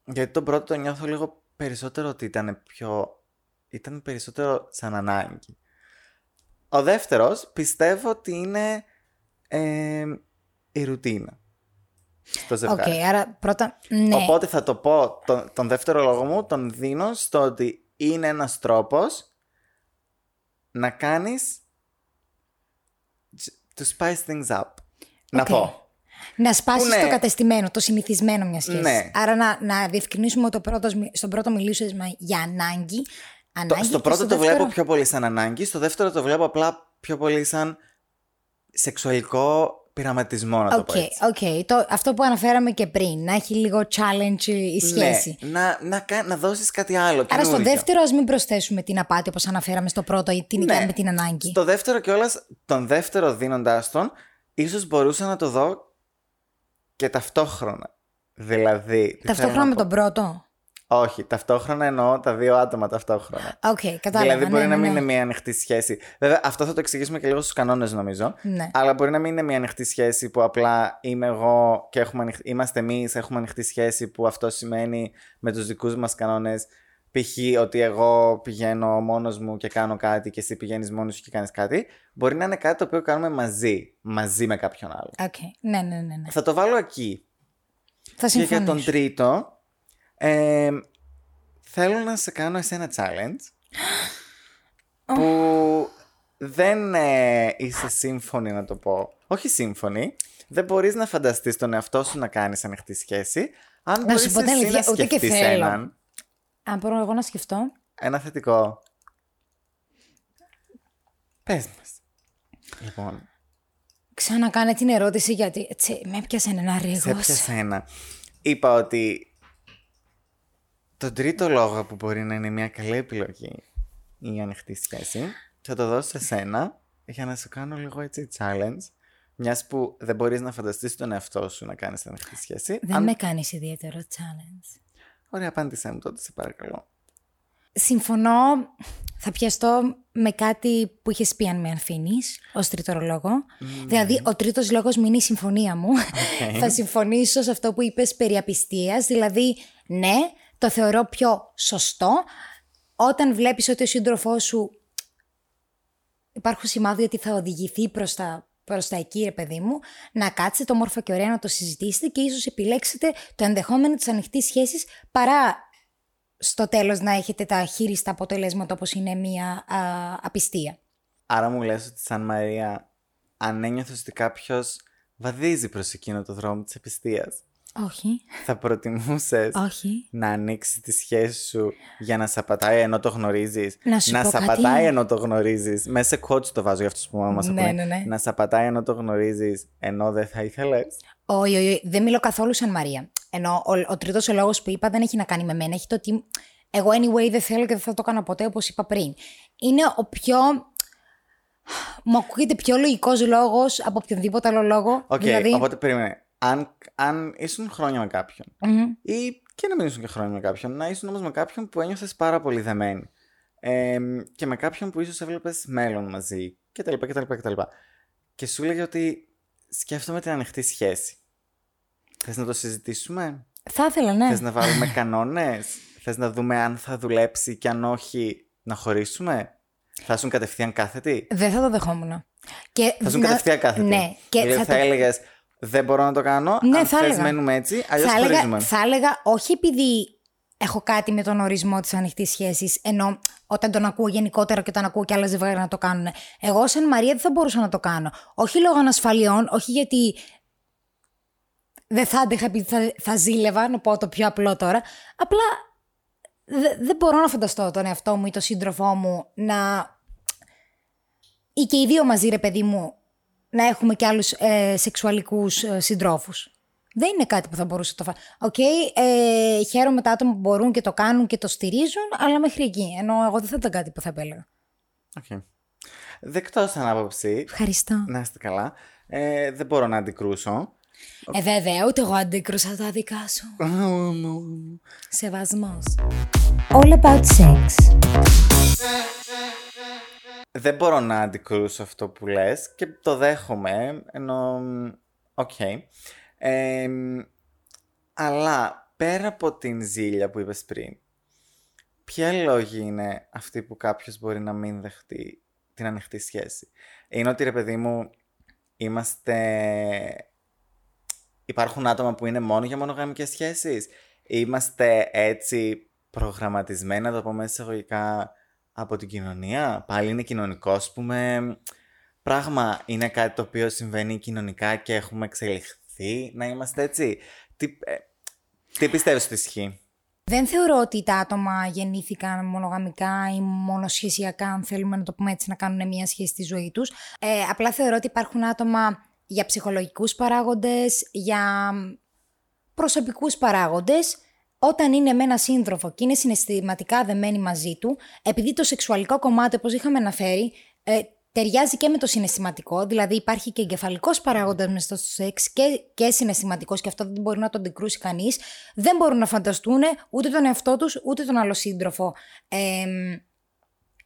γιατί τον πρώτο το νιώθω λίγο περισσότερο ότι ήταν πιο... ήταν περισσότερο σαν ανάγκη. Ο δεύτερος πιστεύω ότι είναι ε, η ρουτίνα στο Οκ, ζευγάρι. άρα πρώτα. Ναι. Οπότε θα το πω, τον, τον δεύτερο λόγο μου τον δίνω στο ότι είναι ένας τρόπος να κάνεις to spice things up. Να Οκ. πω. Να σπάσεις Που ναι. το κατεστημένο, το συνηθισμένο μιας σχέσης. Ναι. Άρα να, να διευκρινίσουμε ότι το πρώτος, στον πρώτο μιλούσε για ανάγκη. Το, ανάγκη στο και πρώτο το δεύτερο- βλέπω πιο πολύ σαν ανάγκη, στο δεύτερο το βλέπω απλά πιο πολύ σαν σεξουαλικό πειραματισμό, να το Οκ, πω έτσι. οκ. Το- Αυτό που αναφέραμε και πριν, να έχει λίγο challenge η σχέση. Ναι, να, να, κα- να δώσεις κάτι άλλο Άρα στο καινούριο. δεύτερο ας μην προσθέσουμε την απάτη όπως αναφέραμε στο πρώτο ή την Ναι. με την ανάγκη. Στο δεύτερο κιόλας, τον δεύτερο δίνοντάς τον, ίσως μπορούσα να το δω και ταυτόχρονα. Δηλαδή. τι Ταυτόχρονα θέλω να με πω; τον πρώτο; Όχι, ταυτόχρονα εννοώ τα δύο άτομα ταυτόχρονα. Οκ, κατάλαβα. δηλαδή μπορεί ναι, να ναι, μην ναι. είναι μια ανοιχτή σχέση. Βέβαια, αυτό θα το εξηγήσουμε και λίγο στους κανόνες, νομίζω. Ναι. Αλλά μπορεί να μην είναι μια ανοιχτή σχέση που απλά είμαι εγώ και έχουμε ανοιχ- είμαστε εμείς, έχουμε ανοιχτή σχέση που αυτό σημαίνει με τους δικούς μας κανόνες. Π.χ. ότι εγώ πηγαίνω μόνος μου και κάνω κάτι και εσύ πηγαίνεις μόνος σου και κάνεις κάτι. Μπορεί να είναι κάτι το οποίο κάνουμε μαζί. Μαζί με κάποιον άλλο. Οκ, ναι, ναι, ναι. ναι. Θα το βάλω εκεί. Θα Και για συμφωνήσω. τον τρίτο, ε, θέλω να σε κάνω εσένα challenge που δεν ε, είσαι σύμφωνη να το πω. Όχι σύμφωνη. Δεν μπορείς να φανταστείς τον εαυτό σου να κάνεις ανοιχτή σχέση. Αν Να μπορείς σου πω την εσύ αλήθεια, να ούτε και σκεφτείς θέλω. έναν. Αν μπορώ εγώ να σκεφτώ. ένα θετικό. Πες μας. Λοιπόν, Ξανακάνε την ερώτηση γιατί τσι, με έπιασε ένα σε ρίγος. έπιασε ένα. Είπα ότι τον τρίτο λόγο που μπορεί να είναι μια καλή επιλογή η ανοιχτή σχέση θα το δώσω σε σένα για να σου κάνω λίγο έτσι challenge μιας που δεν μπορείς να φανταστείς τον εαυτό σου να κάνεις ανοιχτή σχέση. Δεν με κάνεις ιδιαίτερο challenge. Ωραία, απάντησέ μου τότε, σε παρακαλώ. Συμφωνώ, θα πιαστώ με κάτι που είχες πει αν με αφήνεις ως τρίτο λόγο. Δηλαδή, ο τρίτος λόγος μην είναι η συμφωνία μου. θα συμφωνήσω σε αυτό που είπες περί απιστίας. Δηλαδή, ναι, το θεωρώ πιο σωστό όταν βλέπεις ότι ο σύντροφός σου υπάρχουν σημάδια ότι θα οδηγηθεί προς τα, προς τα εκεί, ρε παιδί μου, να κάτσετε όμορφα και ωραία να το συζητήσετε και ίσως επιλέξετε το ενδεχόμενο της ανοιχτής σχέσης παρά στο τέλος να έχετε τα χείριστα αποτελέσματα όπως είναι μια α, απιστία. Άρα μου λες ότι σαν Μαρία, αν ένιωθες ότι κάποιος βαδίζει προς εκείνο το δρόμο της επιστίας, Όχι, θα προτιμούσες όχι. να ανοίξεις τη σχέση σου για να σε απατάει ενώ το γνωρίζεις; Να σου πω σε κάτι. απατάει ενώ το γνωρίζεις; Μέσα σε quotes το βάζω για αυτούς που μας Ναι, ακούνε. ναι, ναι. Να σε απατάει ενώ το γνωρίζεις ενώ δεν θα ήθελες; Όχι, όχι, όχι. δεν μιλώ καθόλου σαν Μαρία. Ενώ ο, ο τρίτος ο λόγος που είπα δεν έχει να κάνει με μένα. Έχει το ότι εγώ anyway δεν θέλω και δεν θα το κάνω ποτέ όπως είπα πριν. Είναι ο πιο... Μου ακούγεται πιο λογικός λόγος από οποιονδήποτε άλλο λόγο. Οκ, δηλαδή, οπότε περίμενε. Αν, αν ήσουν χρόνια με κάποιον μμμ. ή και να μην ήσουν και χρόνια με κάποιον, να ήσουν όμως με κάποιον που ένιωθες πάρα πολύ δεμένη ε, και με κάποιον που ίσως έβλεπες μέλλον μαζί κτλ. κτλ, κτλ. Και σου έλεγε ότι σκέφτομαι την ανοιχτή σχέση. Θες να το συζητήσουμε; Θα ήθελα, ναι. Θες να βάλουμε κανόνες; Θες να δούμε αν θα δουλέψει και αν όχι να χωρίσουμε; Θα ήσουν κατευθείαν κάθετη; Δεν θα το δεχόμουν. Και Θα ήσουν να- κατευθείαν κάθετη. Ναι, και δηλαδή θα, θα, το... έλεγες δεν μπορώ να το κάνω, Ναι, αν θα θες έλεγα. μένουμε έτσι, αλλιώς θα, έλεγα, χωρίζουμε. θα έλεγα όχι επειδή έχω κάτι με τον ορισμό της ανοιχτής σχέσης, ενώ όταν τον ακούω γενικότερα και όταν ακούω και άλλα ζευγάρια να το κάνουν. Εγώ σαν Μαρία δεν θα μπορούσα να το κάνω. Όχι λόγω ανασφαλιών, όχι γιατί δεν θα άντεχα επειδή θα, θα ζήλευα, να πω το πιο απλό τώρα. Απλά δε- δεν μπορώ να φανταστώ τον εαυτό μου ή τον σύντροφό μου να... ή και οι δύο μαζί ρε παιδί μου να έχουμε και άλλους ε, σεξουαλικούς ε, συντρόφους. Δεν είναι κάτι που θα μπορούσε να το φάει. Οκ, ε, χαίρομαι τα άτομα που μπορούν και το κάνουν και το στηρίζουν, αλλά μέχρι εκεί. Ενώ εγώ δεν θα ήταν κάτι που θα επέλεγα. Οκ. Δεκτό σαν άποψη. Ευχαριστώ. Να είστε καλά. Ε, δεν μπορώ να αντικρούσω. Ε, βέβαια, ούτε εγώ αντίκρουσα τα δικά σου. Σεβασμός. All about sex. Δεν μπορώ να αντικρούσω αυτό που λες και το δέχομαι, ενώ... Οκ. Ε, αλλά πέρα από την ζήλια που είπες πριν, ποιοι λόγοι είναι αυτοί που κάποιος μπορεί να μην δεχτεί την ανοιχτή σχέση; Είναι ότι ρε παιδί μου, είμαστε... Υπάρχουν άτομα που είναι μόνο για μονογαμικές σχέσεις; Είμαστε έτσι προγραμματισμένα, να το πω μέσα εισαγωγικά, από την κοινωνία. Πάλι είναι κοινωνικό, ας πούμε. Πράγμα είναι κάτι το οποίο συμβαίνει κοινωνικά και έχουμε εξελιχθεί να είμαστε έτσι. Τι, ε, τι πιστεύεις ότι ισχύει; Δεν θεωρώ ότι τα άτομα γεννήθηκαν μονογαμικά ή μονοσχεσιακά, αν θέλουμε να το πούμε έτσι, να κάνουν μια σχέση στη ζωή τους. Ε, απλά θεωρώ ότι υπάρχουν άτομα για ψυχολογικούς παράγοντες, για προσωπικούς παράγοντες, όταν είναι με ένα σύντροφο και είναι συναισθηματικά δεμένοι μαζί του, επειδή το σεξουαλικό κομμάτι, όπως είχαμε αναφέρει, ε, ταιριάζει και με το συναισθηματικό, δηλαδή υπάρχει και εγκεφαλικός παράγοντας μέσα στο σεξ και, και συναισθηματικός, και αυτό δεν μπορεί να το αντικρούσει κανείς. Δεν μπορούν να φανταστούν ούτε τον εαυτό τους ούτε τον άλλο σύντροφο ε,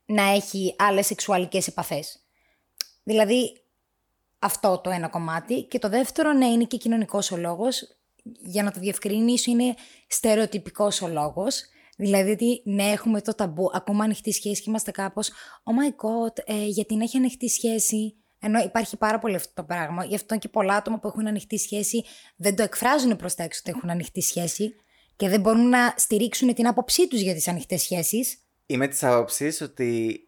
να έχει άλλες σεξουαλικές επαφές. Δηλαδή, αυτό το ένα κομμάτι. Και το δεύτερο, ναι, είναι και κοινωνικός ο λόγος. Για να το διευκρινίσω, είναι στερεοτυπικός ο λόγος. Δηλαδή ότι ναι, έχουμε το ταμπού, ακόμα ανοιχτή σχέση και είμαστε κάπως. Oh my god, ε, γιατί να έχει ανοιχτή σχέση; Ενώ υπάρχει πάρα πολύ αυτό το πράγμα. Γι' αυτό και πολλά άτομα που έχουν ανοιχτή σχέση δεν το εκφράζουν προς τα έξω ότι έχουν ανοιχτή σχέση και δεν μπορούν να στηρίξουν την άποψή τους για τις ανοιχτές σχέσεις. Είμαι της άποψης ότι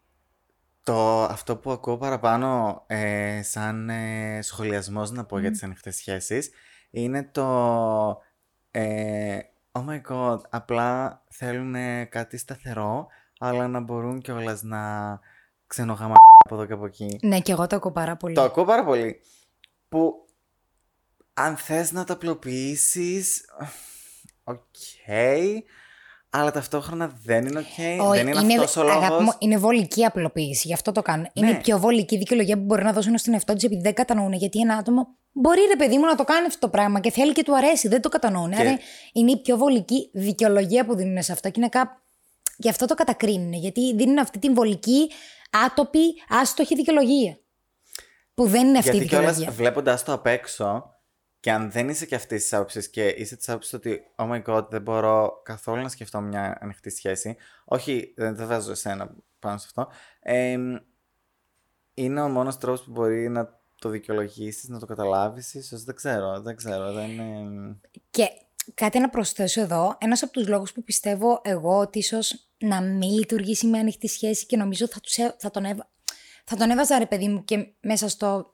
το, αυτό που ακούω παραπάνω ε, σαν ε, σχολιασμός να πω για τις ανοιχτές σχέσεις είναι το ε, oh my god, απλά θέλουν κάτι σταθερό αλλά να μπορούν κιόλας να ξενογάμα από εδώ και από εκεί. Ναι, και εγώ το ακούω πάρα πολύ. Το ακούω πάρα πολύ. Που αν θες να το απλοποιήσεις, οκ, αλλά ταυτόχρονα δεν είναι οκ, δεν είναι, είναι, αυτός ο λόγος. αγάπη μου, είναι βολική απλοποίηση, γι' αυτό το κάνουν. Είναι Ναι. η πιο βολική δικαιολογία που μπορεί να δώσουν στον εαυτό του επειδή δεν κατανοούν. Γιατί ένα άτομο μπορεί, ρε παιδί μου, να το κάνει αυτό το πράγμα και θέλει και του αρέσει, δεν το κατανοούν. Και- Άρα είναι η πιο βολική δικαιολογία που δίνουν σε αυτό και είναι κάπου. Γι' αυτό το κατακρίνουν, γιατί δίνουν αυτή την βολική, άτοπη, άστοχη δικαιολογία. Που δεν είναι αυτή η Γιατί κιόλας δικαιολογία. βλέποντας το απ' έξω, και αν δεν είσαι και αυτής της άποψης και είσαι της άποψης ότι, oh my god, δεν μπορώ καθόλου να σκεφτώ μια ανοιχτή σχέση. Όχι, δεν δεν βάζω εσένα πάνω σε αυτό. Ε, είναι ο μόνος τρόπος που μπορεί να το δικαιολογήσεις, να το καταλάβεις, ίσως. Δεν ξέρω, δεν ξέρω. Δεν είναι... Και κάτι να προσθέσω εδώ. Ένας από τους λόγους που πιστεύω εγώ ότι ίσως να μην λειτουργήσει με ανοιχτή σχέση και νομίζω θα, τους, έ- θα, τον, έβα... θα τον έβαζα ρε παιδί μου και μέσα στο...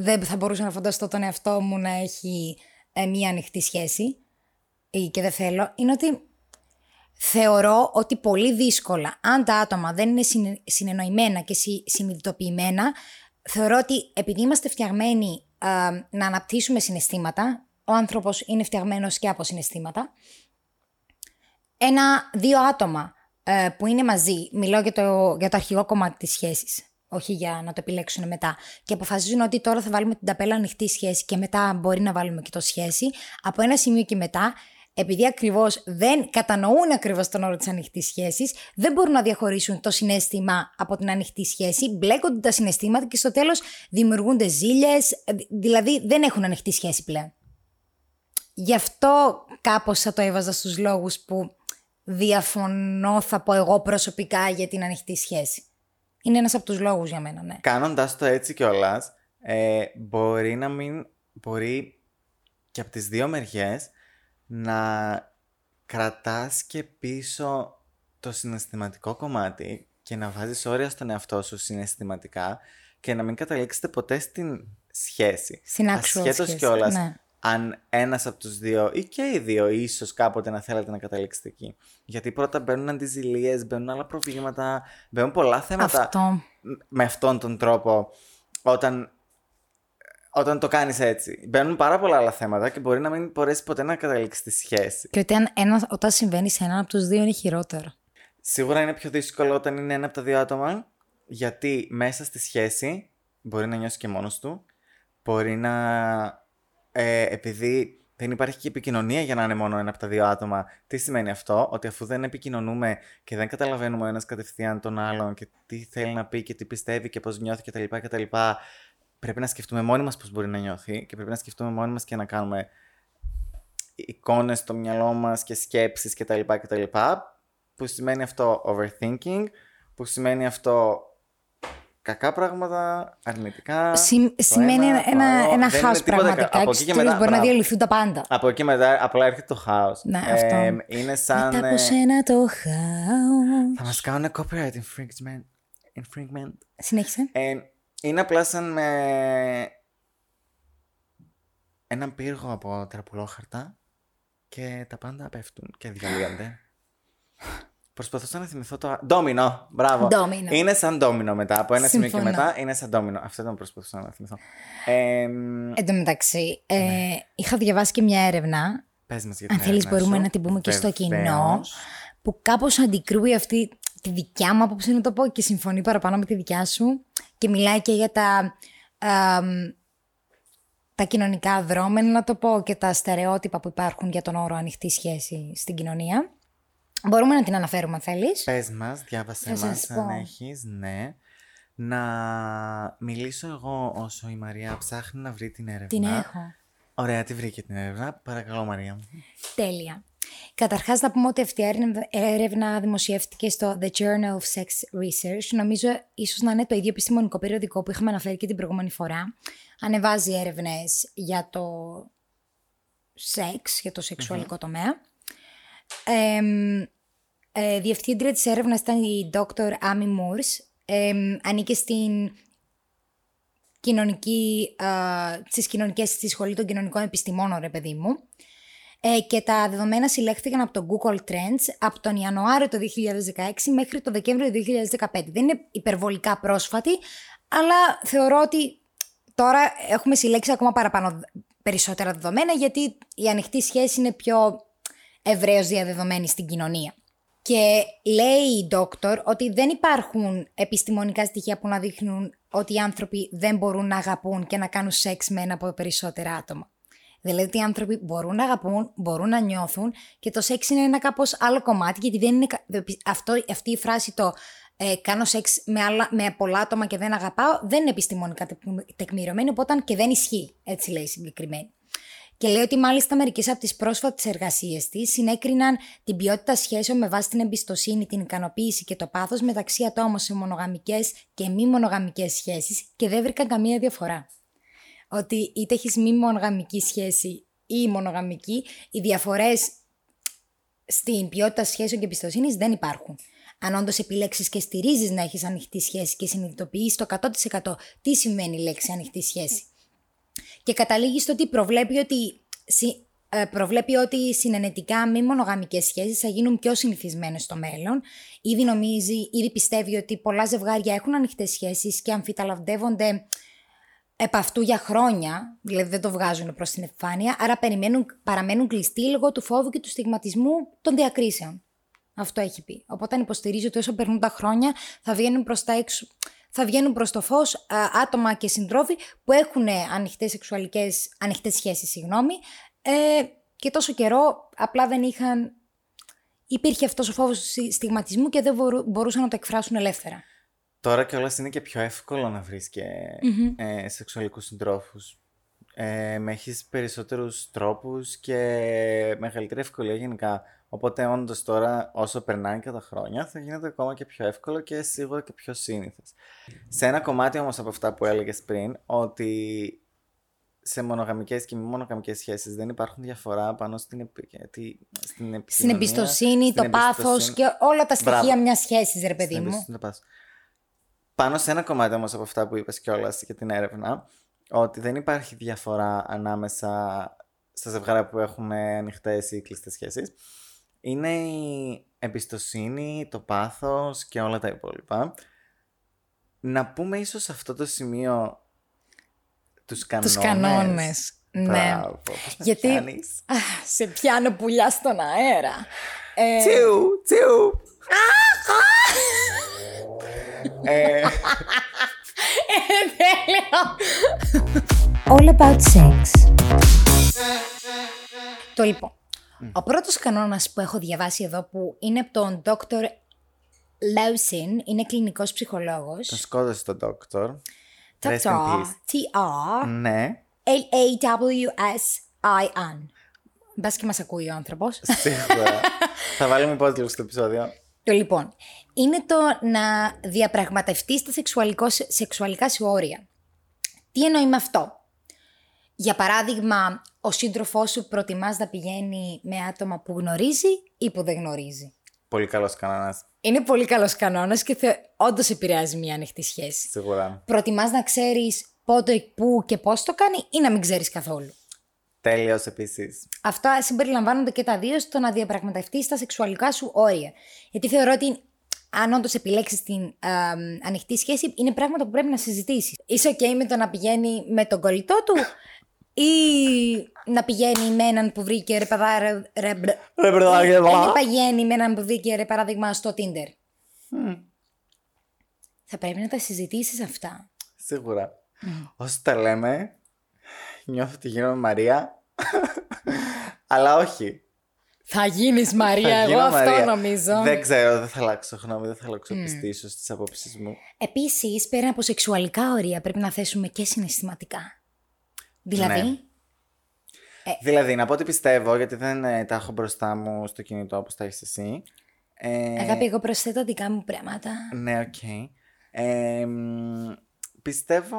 Δεν θα μπορούσα να φανταστώ τον εαυτό μου να έχει ε, μία ανοιχτή σχέση ή και δεν θέλω. Είναι ότι θεωρώ ότι πολύ δύσκολα, αν τα άτομα δεν είναι συνε- συνεννοημένα και συ- συνειδητοποιημένα, θεωρώ ότι επειδή είμαστε φτιαγμένοι α, να αναπτύσσουμε συναισθήματα, ο άνθρωπος είναι φτιαγμένος και από συναισθήματα, ένα, δύο άτομα ε, που είναι μαζί, μιλάω για το, για το αρχικό κομμάτι της σχέσης, όχι για να το επιλέξουν μετά, και αποφασίζουν ότι τώρα θα βάλουμε την ταπέλα ανοιχτή σχέση και μετά μπορεί να βάλουμε και το σχέση, από ένα σημείο και μετά, επειδή ακριβώς δεν κατανοούν ακριβώς τον όρο της ανοιχτής σχέσης, δεν μπορούν να διαχωρίσουν το συνέστημα από την ανοιχτή σχέση, μπλέκονται τα συναισθήματα και στο τέλος δημιουργούνται ζήλες, ε, δηλαδή δεν έχουν ανοιχτή σχέση πλέον. Γι' αυτό κάπως θα το έβαζα στους λόγους που διαφωνώ θα πω εγώ προσωπικά για την ανοιχτή σχέση. Είναι ένας από τους λόγους για μένα, ναι. Κάνοντας το έτσι κιόλας, ε, μπορεί να μην. Μπορεί και από τις δύο μεριές να κρατάς και πίσω το συναισθηματικό κομμάτι και να βάζεις όρια στον εαυτό σου συναισθηματικά και να μην καταλήξετε ποτέ στην σχέση. Στην actual Ασχέτως σχέση, κιόλας ναι. Αν ένας από τους δύο ή και οι δύο ίσως κάποτε να θέλετε να καταλήξετε εκεί. Γιατί πρώτα μπαίνουν αντιζηλίες, μπαίνουν άλλα προβλήματα, μπαίνουν πολλά θέματα Αυτό. με αυτόν τον τρόπο όταν, όταν το κάνεις έτσι. Μπαίνουν πάρα πολλά άλλα θέματα και μπορεί να μην μπορέσεις ποτέ να καταλήξεις τη σχέση. Και ότι αν ένας, όταν συμβαίνει σε έναν από τους δύο είναι χειρότερο. Σίγουρα είναι πιο δύσκολο όταν είναι ένα από τα δύο άτομα γιατί μέσα στη σχέση μπορεί να νιώσεις και μόνος του. Μπορεί να... Ε, επειδή δεν υπάρχει και επικοινωνία για να είναι μόνο ένα από τα δύο άτομα. Τι σημαίνει αυτό, ότι αφού δεν επικοινωνούμε και δεν καταλαβαίνουμε ο ένας κατευθείαν τον άλλον και τι θέλει να πει και τι πιστεύει και πώς νιώθει κτλ. κτλ πρέπει να σκεφτούμε μόνοι μας πώς μπορεί να νιώθει και πρέπει να σκεφτούμε μόνοι μας και να κάνουμε εικόνες στο μυαλό μας και σκέψεις κτλ. κτλ που σημαίνει αυτό overthinking, που σημαίνει αυτό κακά πράγματα, αρνητικά. Συμ- το σημαίνει ένα, ένα, το ένα, άλλο. ένα Δεν χάος είναι τίποτα κα- πραγματικά Από και εκεί στο και τέλος μετά, μπορεί να μπράβο. διαλυθούν τα πάντα. Από εκεί μετά απλά έρχεται το χάος. Ναι, αυτό. είναι σαν... Μετά από ε, σένα το χάος. θα μας κάνουν copyright infringement. infringement. Συνέχισε. Ε, είναι απλά σαν με έναν πύργο από τραπουλόχαρτα και τα πάντα πέφτουν και διαλύονται. Προσπαθούσα να θυμηθώ το. Ντόμινο! Μπράβο! Ντόμινο. Είναι σαν ντόμινο μετά. Από ένα σημείο και Συμφωνώ. μετά είναι σαν ντόμινο. Αυτό ήταν που προσπαθούσα να θυμηθώ. Ε, Εν τω μεταξύ, ε, είχα διαβάσει και μια έρευνα, πες μας για αν την θέλεις έρευνα μπορούμε σου. να την πούμε και στο κοινό, Βεβαίως. που κάπως αντικρούει αυτή τη δικιά μου άποψη να το πω και συμφωνεί παραπάνω με τη δικιά σου και μιλάει και για τα, αμ, τα κοινωνικά δρόμενα να το πω και τα στερεότυπα που υπάρχουν για τον όρο ανοιχτή σχέση στην κοινωνία. Μπορούμε να την αναφέρουμε αν θέλεις. Πες μας, διάβασέ Θα μας σας αν πω. έχεις, ναι. Να μιλήσω εγώ όσο η Μαρία ψάχνει να βρει την έρευνα. Την έχω. Ωραία, τη βρήκε την έρευνα. Παρακαλώ, Μαρία μου. Τέλεια. Καταρχάς να πούμε ότι αυτή η έρευνα- έρευνα δημοσιεύτηκε στο The Journal of Sex Research. Νομίζω ίσως να είναι το ίδιο επιστημονικό περιοδικό που είχαμε αναφέρει και την προηγούμενη φορά. Ανεβάζει έρευνες για το σεξ, για το σεξουαλικό τομέα. Εμ, ε, διευθύντρια της έρευνας ήταν η Dr. Amy Moores. Εμ, ανήκε στην κοινωνική, α, στις κοινωνικές, στη σχολή των κοινωνικών επιστημόνων, ρε παιδί μου. ε, και τα δεδομένα συλλέχθηκαν από το Google Trends από τον Ιανουάριο του 2016 μέχρι το Δεκέμβριο του 2015. Δεν είναι υπερβολικά πρόσφατη, αλλά θεωρώ ότι τώρα έχουμε συλλέξει ακόμα παραπάνω περισσότερα δεδομένα γιατί η ανοιχτή σχέση είναι πιο ευρέως διαδεδομένη στην κοινωνία. Και λέει η Doctor ότι δεν υπάρχουν επιστημονικά στοιχεία που να δείχνουν ότι οι άνθρωποι δεν μπορούν να αγαπούν και να κάνουν σεξ με ένα από περισσότερα άτομα. Δηλαδή ότι οι άνθρωποι μπορούν να αγαπούν, μπορούν να νιώθουν και το σεξ είναι ένα κάπως άλλο κομμάτι γιατί δεν είναι αυτό, αυτή η φράση το ε, κάνω σεξ με, άλλα, με πολλά άτομα και δεν αγαπάω δεν είναι επιστημονικά τεκμηριωμένη οπότε και δεν ισχύει, έτσι λέει συγκεκριμένη. Και λέει ότι μάλιστα μερικές από τις πρόσφατες εργασίες της συνέκριναν την ποιότητα σχέσεων με βάση την εμπιστοσύνη, την ικανοποίηση και το πάθος μεταξύ ατόμων σε μονογαμικές και μη μονογαμικές σχέσεις και δεν βρήκαν καμία διαφορά. Ότι είτε έχεις μη μονογαμική σχέση ή μονογαμική, οι διαφορές στην ποιότητα σχέσεων και εμπιστοσύνης δεν υπάρχουν. Αν όντως επιλέξεις και στηρίζεις να έχεις ανοιχτή σχέση και συνειδητοποιείς το 100% τι σημαίνει η λέξη ανοιχτή σχέση και καταλήγει στο ότι προβλέπει ότι, ε, προβλέπει ότι συνενετικά μη μονογαμικές σχέσεις θα γίνουν πιο συνηθισμένες στο μέλλον. Ήδη νομίζει, ήδη πιστεύει ότι πολλά ζευγάρια έχουν ανοιχτές σχέσεις και αμφιταλαντεύονται επ' αυτού για χρόνια, δηλαδή δεν το βγάζουν προς την επιφάνεια, άρα περιμένουν, παραμένουν κλειστοί λόγω του φόβου και του στιγματισμού των διακρίσεων. Αυτό έχει πει. Οπότε υποστηρίζει ότι όσο περνούν τα χρόνια θα βγαίνουν προς τα έξω θα βγαίνουν προς το φως άτομα και συντρόφοι που έχουν ανοιχτές σεξουαλικές, ανοιχτές σχέσεις, συγγνώμη, ε, και τόσο καιρό απλά δεν είχαν... Υπήρχε αυτός ο φόβος του στιγματισμού και δεν μπορούσαν να το εκφράσουν ελεύθερα. Τώρα κιόλας είναι και πιο εύκολο να βρεις και mm-hmm. ε, σεξουαλικούς συντρόφους. Ε, με έχεις περισσότερους τρόπους και μεγαλύτερη ευκολία γενικά Οπότε όντως τώρα όσο περνάνε και τα χρόνια θα γίνεται ακόμα και πιο εύκολο και σίγουρα και πιο σύνηθες. Σε ένα κομμάτι όμως από αυτά που έλεγες πριν ότι σε μονογαμικές και μη μονογαμικές σχέσεις δεν υπάρχουν διαφορά πάνω στην, στην, στην εμπιστοσύνη, το πάθος και όλα τα στοιχεία μια μιας σχέσης ρε παιδί μου. Πάνω σε ένα κομμάτι όμως από αυτά που είπες κιόλας για την έρευνα ότι δεν υπάρχει διαφορά ανάμεσα στα ζευγάρια που έχουν ανοιχτές ή κλειστές σχέσεις είναι η εμπιστοσύνη, το πάθος και όλα τα υπόλοιπα. Να πούμε ίσως σε αυτό το σημείο τους κανόνες. Τους κανόνες, ναι. Γιατί Α, σε πιάνω πουλιά στον αέρα. Ε... Τσιου, τσιου. ε... All about sex. Το λοιπόν. Ο πρώτος κανόνας που έχω διαβάσει εδώ που είναι από τον Dr. Lawson, είναι κλινικός ψυχολόγος. Τον σκότωσε τον Dr. Dr. T-R. Ναι. L-A-W-S-I-N. Μπας και μας ακούει ο άνθρωπος. Σίγουρα. Θα βάλουμε υπότιτλο στο επεισόδιο. Το λοιπόν, είναι το να διαπραγματευτείς τα σεξουαλικά σου όρια. Τι εννοεί με αυτό; Για παράδειγμα, ο σύντροφός σου προτιμάς να πηγαίνει με άτομα που γνωρίζει ή που δεν γνωρίζει; Πολύ καλός κανόνας. Είναι πολύ καλός κανόνας και θε... όντως επηρεάζει μια ανοιχτή σχέση. Σίγουρα. Προτιμάς να ξέρεις πότε, πού και πώς το κάνει ή να μην ξέρεις καθόλου; Τέλειος επίσης. Αυτά συμπεριλαμβάνονται και τα δύο στο να διαπραγματευτείς τα σεξουαλικά σου όρια. Γιατί θεωρώ ότι αν όντως επιλέξεις την ε, ανοιχτή σχέση, είναι πράγματα που πρέπει να συζητήσεις. Είσαι OK με το να πηγαίνει με τον κολλητό του; ή να πηγαίνει με έναν που βρήκε ρε παιδά ρε, ρε, ρε να πηγαίνει με έναν που βρήκε ρε παράδειγμα στο Tinder. Θα πρέπει να τα συζητήσεις αυτά. Σίγουρα. Mm. Όσο τα λέμε, νιώθω ότι γίνομαι Μαρία, αλλά όχι. Θα γίνεις Μαρία, εγώ αυτό νομίζω. Δεν ξέρω, δεν θα αλλάξω γνώμη, δεν θα αλλάξω mm. πιστή στις απόψεις μου. Επίσης, πέρα από σεξουαλικά όρια, πρέπει να θέσουμε και συναισθηματικά. Δηλαδή; Ναι. Ε... Δηλαδή, να πω ότι πιστεύω, γιατί δεν ε, τα έχω μπροστά μου στο κινητό όπως τα έχεις εσύ. Ε... Αγάπη, εγώ προσθέτω δικά μου πράγματα. Ναι, οκ. Okay. Ε, πιστεύω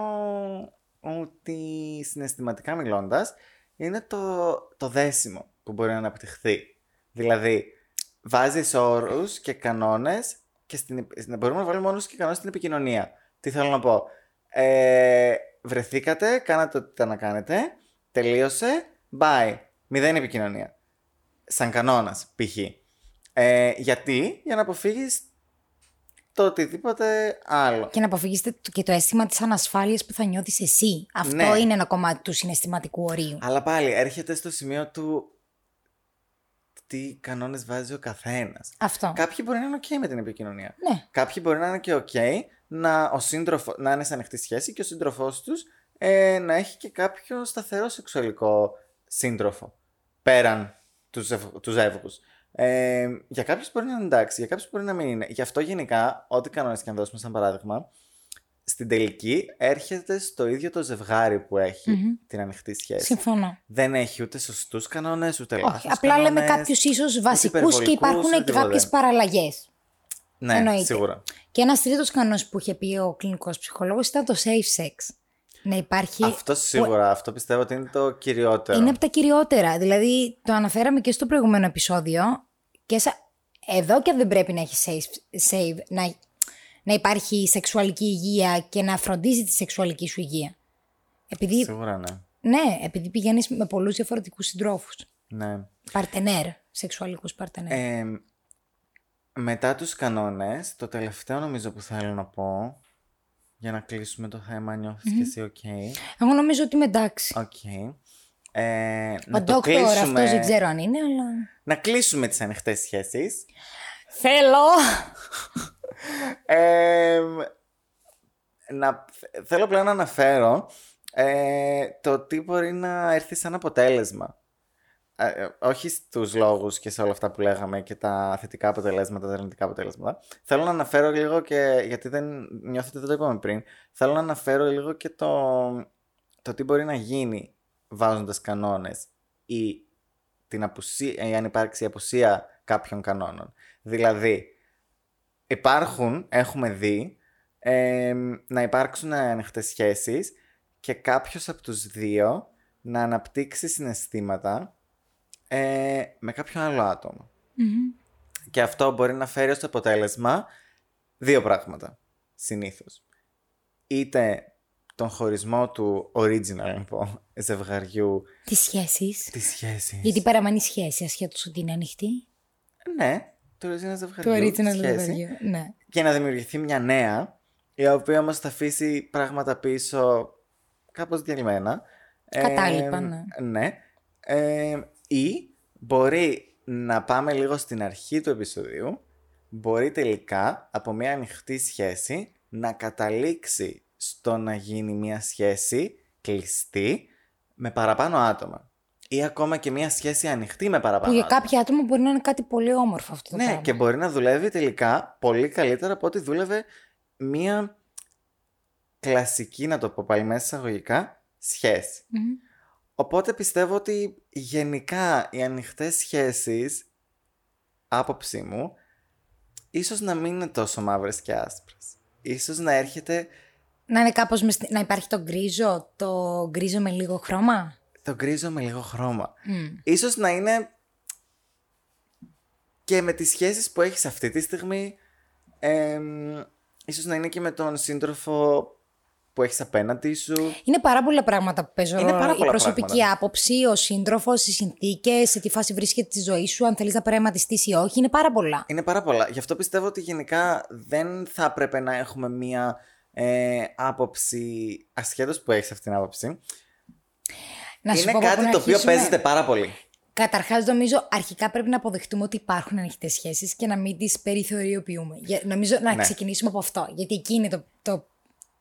ότι συναισθηματικά μιλώντας είναι το, το δέσιμο που μπορεί να αναπτυχθεί. Δηλαδή, βάζεις όρους και κανόνες και στην, μπορούμε να βάλουμε όρους και κανόνες στην επικοινωνία. Τι θέλω να πω. Ε, βρεθήκατε, κάνατε ό,τι ήταν να κάνετε, τελείωσε, bye. Μηδέν επικοινωνία. σαν κανόνας, π.χ. Ε, γιατί, για να αποφύγεις το οτιδήποτε άλλο. Και να αποφύγεις και το αίσθημα της ανασφάλειας που θα νιώθεις εσύ. Αυτό Ναι. είναι ένα κομμάτι του συναισθηματικού ορίου. Αλλά πάλι έρχεται στο σημείο του τι κανόνες βάζει ο καθένας. Αυτό. Κάποιοι μπορεί να είναι ok με την επικοινωνία. Ναι. Κάποιοι μπορεί να είναι και ok να, ο σύντροφο, να είναι σε ανοιχτή σχέση και ο σύντροφός τους ε, να έχει και κάποιο σταθερό σεξουαλικό σύντροφο. Πέραν τους, ζεύ, τους ζεύγους. Ε, για κάποιους μπορεί να είναι εντάξει, για κάποιους μπορεί να μην είναι. Γι' αυτό γενικά, ό,τι κανόνες και αν δώσουμε σαν παράδειγμα, στην τελική έρχεται στο ίδιο το ζευγάρι που εχει Μμμ. την ανοιχτή σχέση. Συμφωνώ. Δεν έχει ούτε σωστούς κανόνες, ούτε λάθος. Όχι, απλά λέμε κάποιους ίσως βασικούς και υπερβολικούς, υπάρχουν και οτιδήποτε. κάποιες παραλλαγές. Ναι, εννοείται. σίγουρα. Και ένας τρίτος κανόνας που είχε πει ο κλινικός ψυχολόγος ήταν το safe sex. Να υπάρχει. Αυτό σίγουρα, αυτό πιστεύω ότι είναι το κυριότερο. Είναι από τα κυριότερα. Δηλαδή, το αναφέραμε και στο προηγούμενο επεισόδιο. Και σα... Εδώ και δεν πρέπει να έχει safe, safe, να, να υπάρχει σεξουαλική υγεία και να φροντίζει τη σεξουαλική σου υγεία. Επειδή, Σίγουρα ναι. ναι, επειδή πηγαίνεις με πολλούς διαφορετικούς συντρόφους. ναι. Παρτενέρ, σεξουαλικούς παρτενέρ. Ε, μετά τους κανόνες, το τελευταίο νομίζω που θέλω να πω, για να κλείσουμε το θέμα, νιώθεις και εσύ οκ. Εγώ νομίζω ότι είμαι εντάξει. Οκ. Ε, Ο να το ντόκτορ κλείσουμε, αυτό δεν ξέρω αν είναι, αλλά. να κλείσουμε τις ανοιχτές σχέσεις. Θέλω! Ε, να, θέλω πλέον να αναφέρω ε, το τι μπορεί να έρθει σαν αποτέλεσμα. Ε, ε, όχι στους λόγους και σε όλα αυτά που λέγαμε και τα θετικά αποτελέσματα, τα αρνητικά αποτελέσματα. Θέλω να αναφέρω λίγο και, γιατί δεν νιώθω ότι δεν το είπαμε πριν, θέλω να αναφέρω λίγο και το, το τι μπορεί να γίνει βάζοντας κανόνες ή την απουσία, ή αν υπάρξει η απουσία κάποιων κανόνων. Δηλαδή, υπάρχουν, έχουμε δει, ε, να υπάρξουν ανοιχτές σχέσεις και κάποιος από τους δύο να αναπτύξει συναισθήματα ε, με κάποιο άλλο άτομο. Και αυτό μπορεί να φέρει ως αποτέλεσμα δύο πράγματα, συνήθως. Είτε τον χωρισμό του original, να πω, ζευγαριού Τις σχέσεις. της σχέσης. Γιατί παραμένει σχέση ασχέτως ότι είναι ανοιχτή. Ναι, το original Το ζευγαριού. original τη σχέση. ζευγαριού. Ναι. και να δημιουργηθεί μια νέα, η οποία όμως θα αφήσει πράγματα πίσω κάπως διαλυμένα. Κατάλοιπα, Ε, ναι. ναι. Ε, ή μπορεί να πάμε λίγο στην αρχή του επεισοδίου, μπορεί τελικά από μια ανοιχτή σχέση να καταλήξει στο να γίνει μια σχέση κλειστή με παραπάνω άτομα. Ή ακόμα και μια σχέση ανοιχτή με Που παραπάνω για άτομα. κάποια άτομα μπορεί να είναι κάτι πολύ όμορφο αυτό το Ναι, πράγμα. και μπορεί να δουλεύει τελικά πολύ καλύτερα από ό,τι δούλευε μία κλασική, να το πω πάλι μέσα εισαγωγικά, σχέση. Μμμ. Οπότε πιστεύω ότι γενικά οι ανοιχτές σχέσεις, άποψή μου, ίσως να μην είναι τόσο μαύρες και άσπρες. Ίσως να έρχεται Να είναι κάπως με στη- να υπάρχει το γκρίζο, το γκρίζο με λίγο χρώμα; Το γκρίζο με λίγο χρώμα. Μμ. Ίσως να είναι και με τις σχέσεις που έχεις αυτή τη στιγμή, εμ, ίσως να είναι και με τον σύντροφο που έχεις απέναντι σου. Είναι πάρα πολλά πράγματα που παίζουν Είναι ρόλο. πάρα Η πολλά προσωπική πράγματα. άποψη, ο σύντροφος, οι συνθήκες, σε τι φάση βρίσκεται τη ζωή σου, αν θέλεις να προγραμματιστείς ή όχι. Είναι πάρα πολλά. Είναι πάρα πολλά. Γι' αυτό πιστεύω ότι γενικά δεν θα έπρεπε να έχουμε μία ε, άποψη, ασχέτως που έχεις αυτή την άποψη. Να σου είναι πω από πού κάτι να το οποίο αρχίσουμε. παίζεται πάρα πολύ. Καταρχάς, νομίζω αρχικά πρέπει να αποδεχτούμε ότι υπάρχουν ανοιχτές σχέσεις και να μην τις περιθωριοποιούμε. Για, νομίζω να Ναι. ξεκινήσουμε από αυτό. Γιατί εκεί είναι το, το,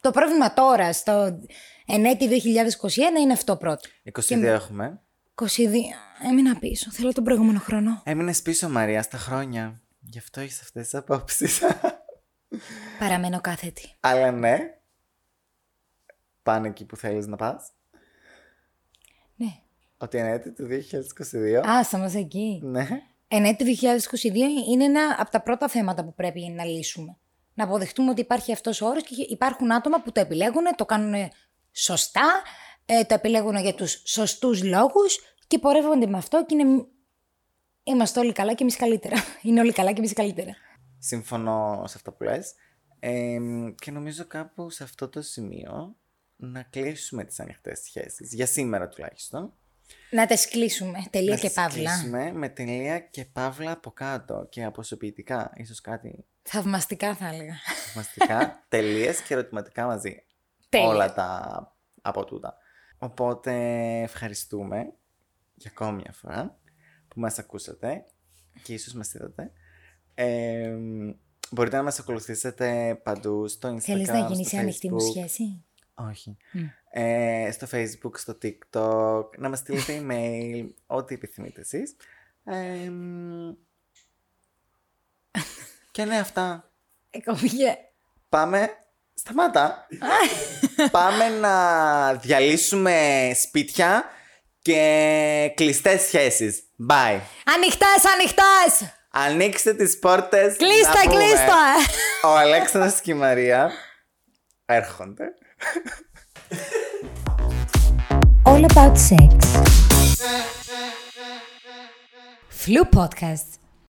το πρόβλημα τώρα, στο ενέτη 2021, είναι αυτό πρώτο. 22 έχουμε. 22. Έμεινα πίσω. Θέλω τον προηγούμενο χρόνο. Έμεινες πίσω, Μαρία, στα χρόνια. Γι' αυτό έχεις αυτές τις απόψεις. Παραμένω κάθετη. Αλλά ναι. Πάνε εκεί που θέλεις να πας. Ναι. Ότι είναι έτη του 2022. Α, σταμάτα εκεί. Ναι. Ενέτη 2022 είναι ένα από τα πρώτα θέματα που πρέπει να λύσουμε. Να αποδεχτούμε ότι υπάρχει αυτός ο όρος και υπάρχουν άτομα που το επιλέγουν, το κάνουν σωστά, ε, το επιλέγουν για τους σωστούς λόγους και πορεύονται με αυτό και είναι. Είμαστε όλοι καλά και εμείς καλύτερα. Είναι όλοι καλά και εμείς καλύτερα. Συμφωνώ σε αυτά που λες. Ε, και νομίζω κάπου σε αυτό το σημείο να κλείσουμε τις ανοιχτές σχέσεις. Για σήμερα τουλάχιστον. Να τα κλείσουμε. Τελεία Να και τις παύλα. κλείσουμε με τελεία και παύλα από κάτω και αποσωπητικά. Ίσως κάτι Θαυμαστικά θα έλεγα. μαστικά, τελείες και ερωτηματικά μαζί. Τέλεια. Όλα τα από τούτα. Οπότε ευχαριστούμε για ακόμη μια φορά που μας ακούσατε και ίσως μας είδατε. Ε, μπορείτε να μας ακολουθήσετε παντού στο Instagram, Θέλεις να γίνεις στο η ανοιχτή μου Facebook. σχέση; Όχι. Μμ. Ε, στο Facebook, στο TikTok, να μας στείλετε email, ό,τι επιθυμείτε εσείς. Ε, μ, και ναι, αυτά. Εκομιγέ. Πάμε. Σταμάτα. Πάμε να διαλύσουμε σπίτια και κλειστές σχέσεις. Bye. Ανοιχτές, ανοιχτές! Ανοίξτε τις πόρτες. Κλείστα, να πούμε. κλείστα! Ο Αλέξανδρος και η Μαρία έρχονται. All about sex. Flu Podcast.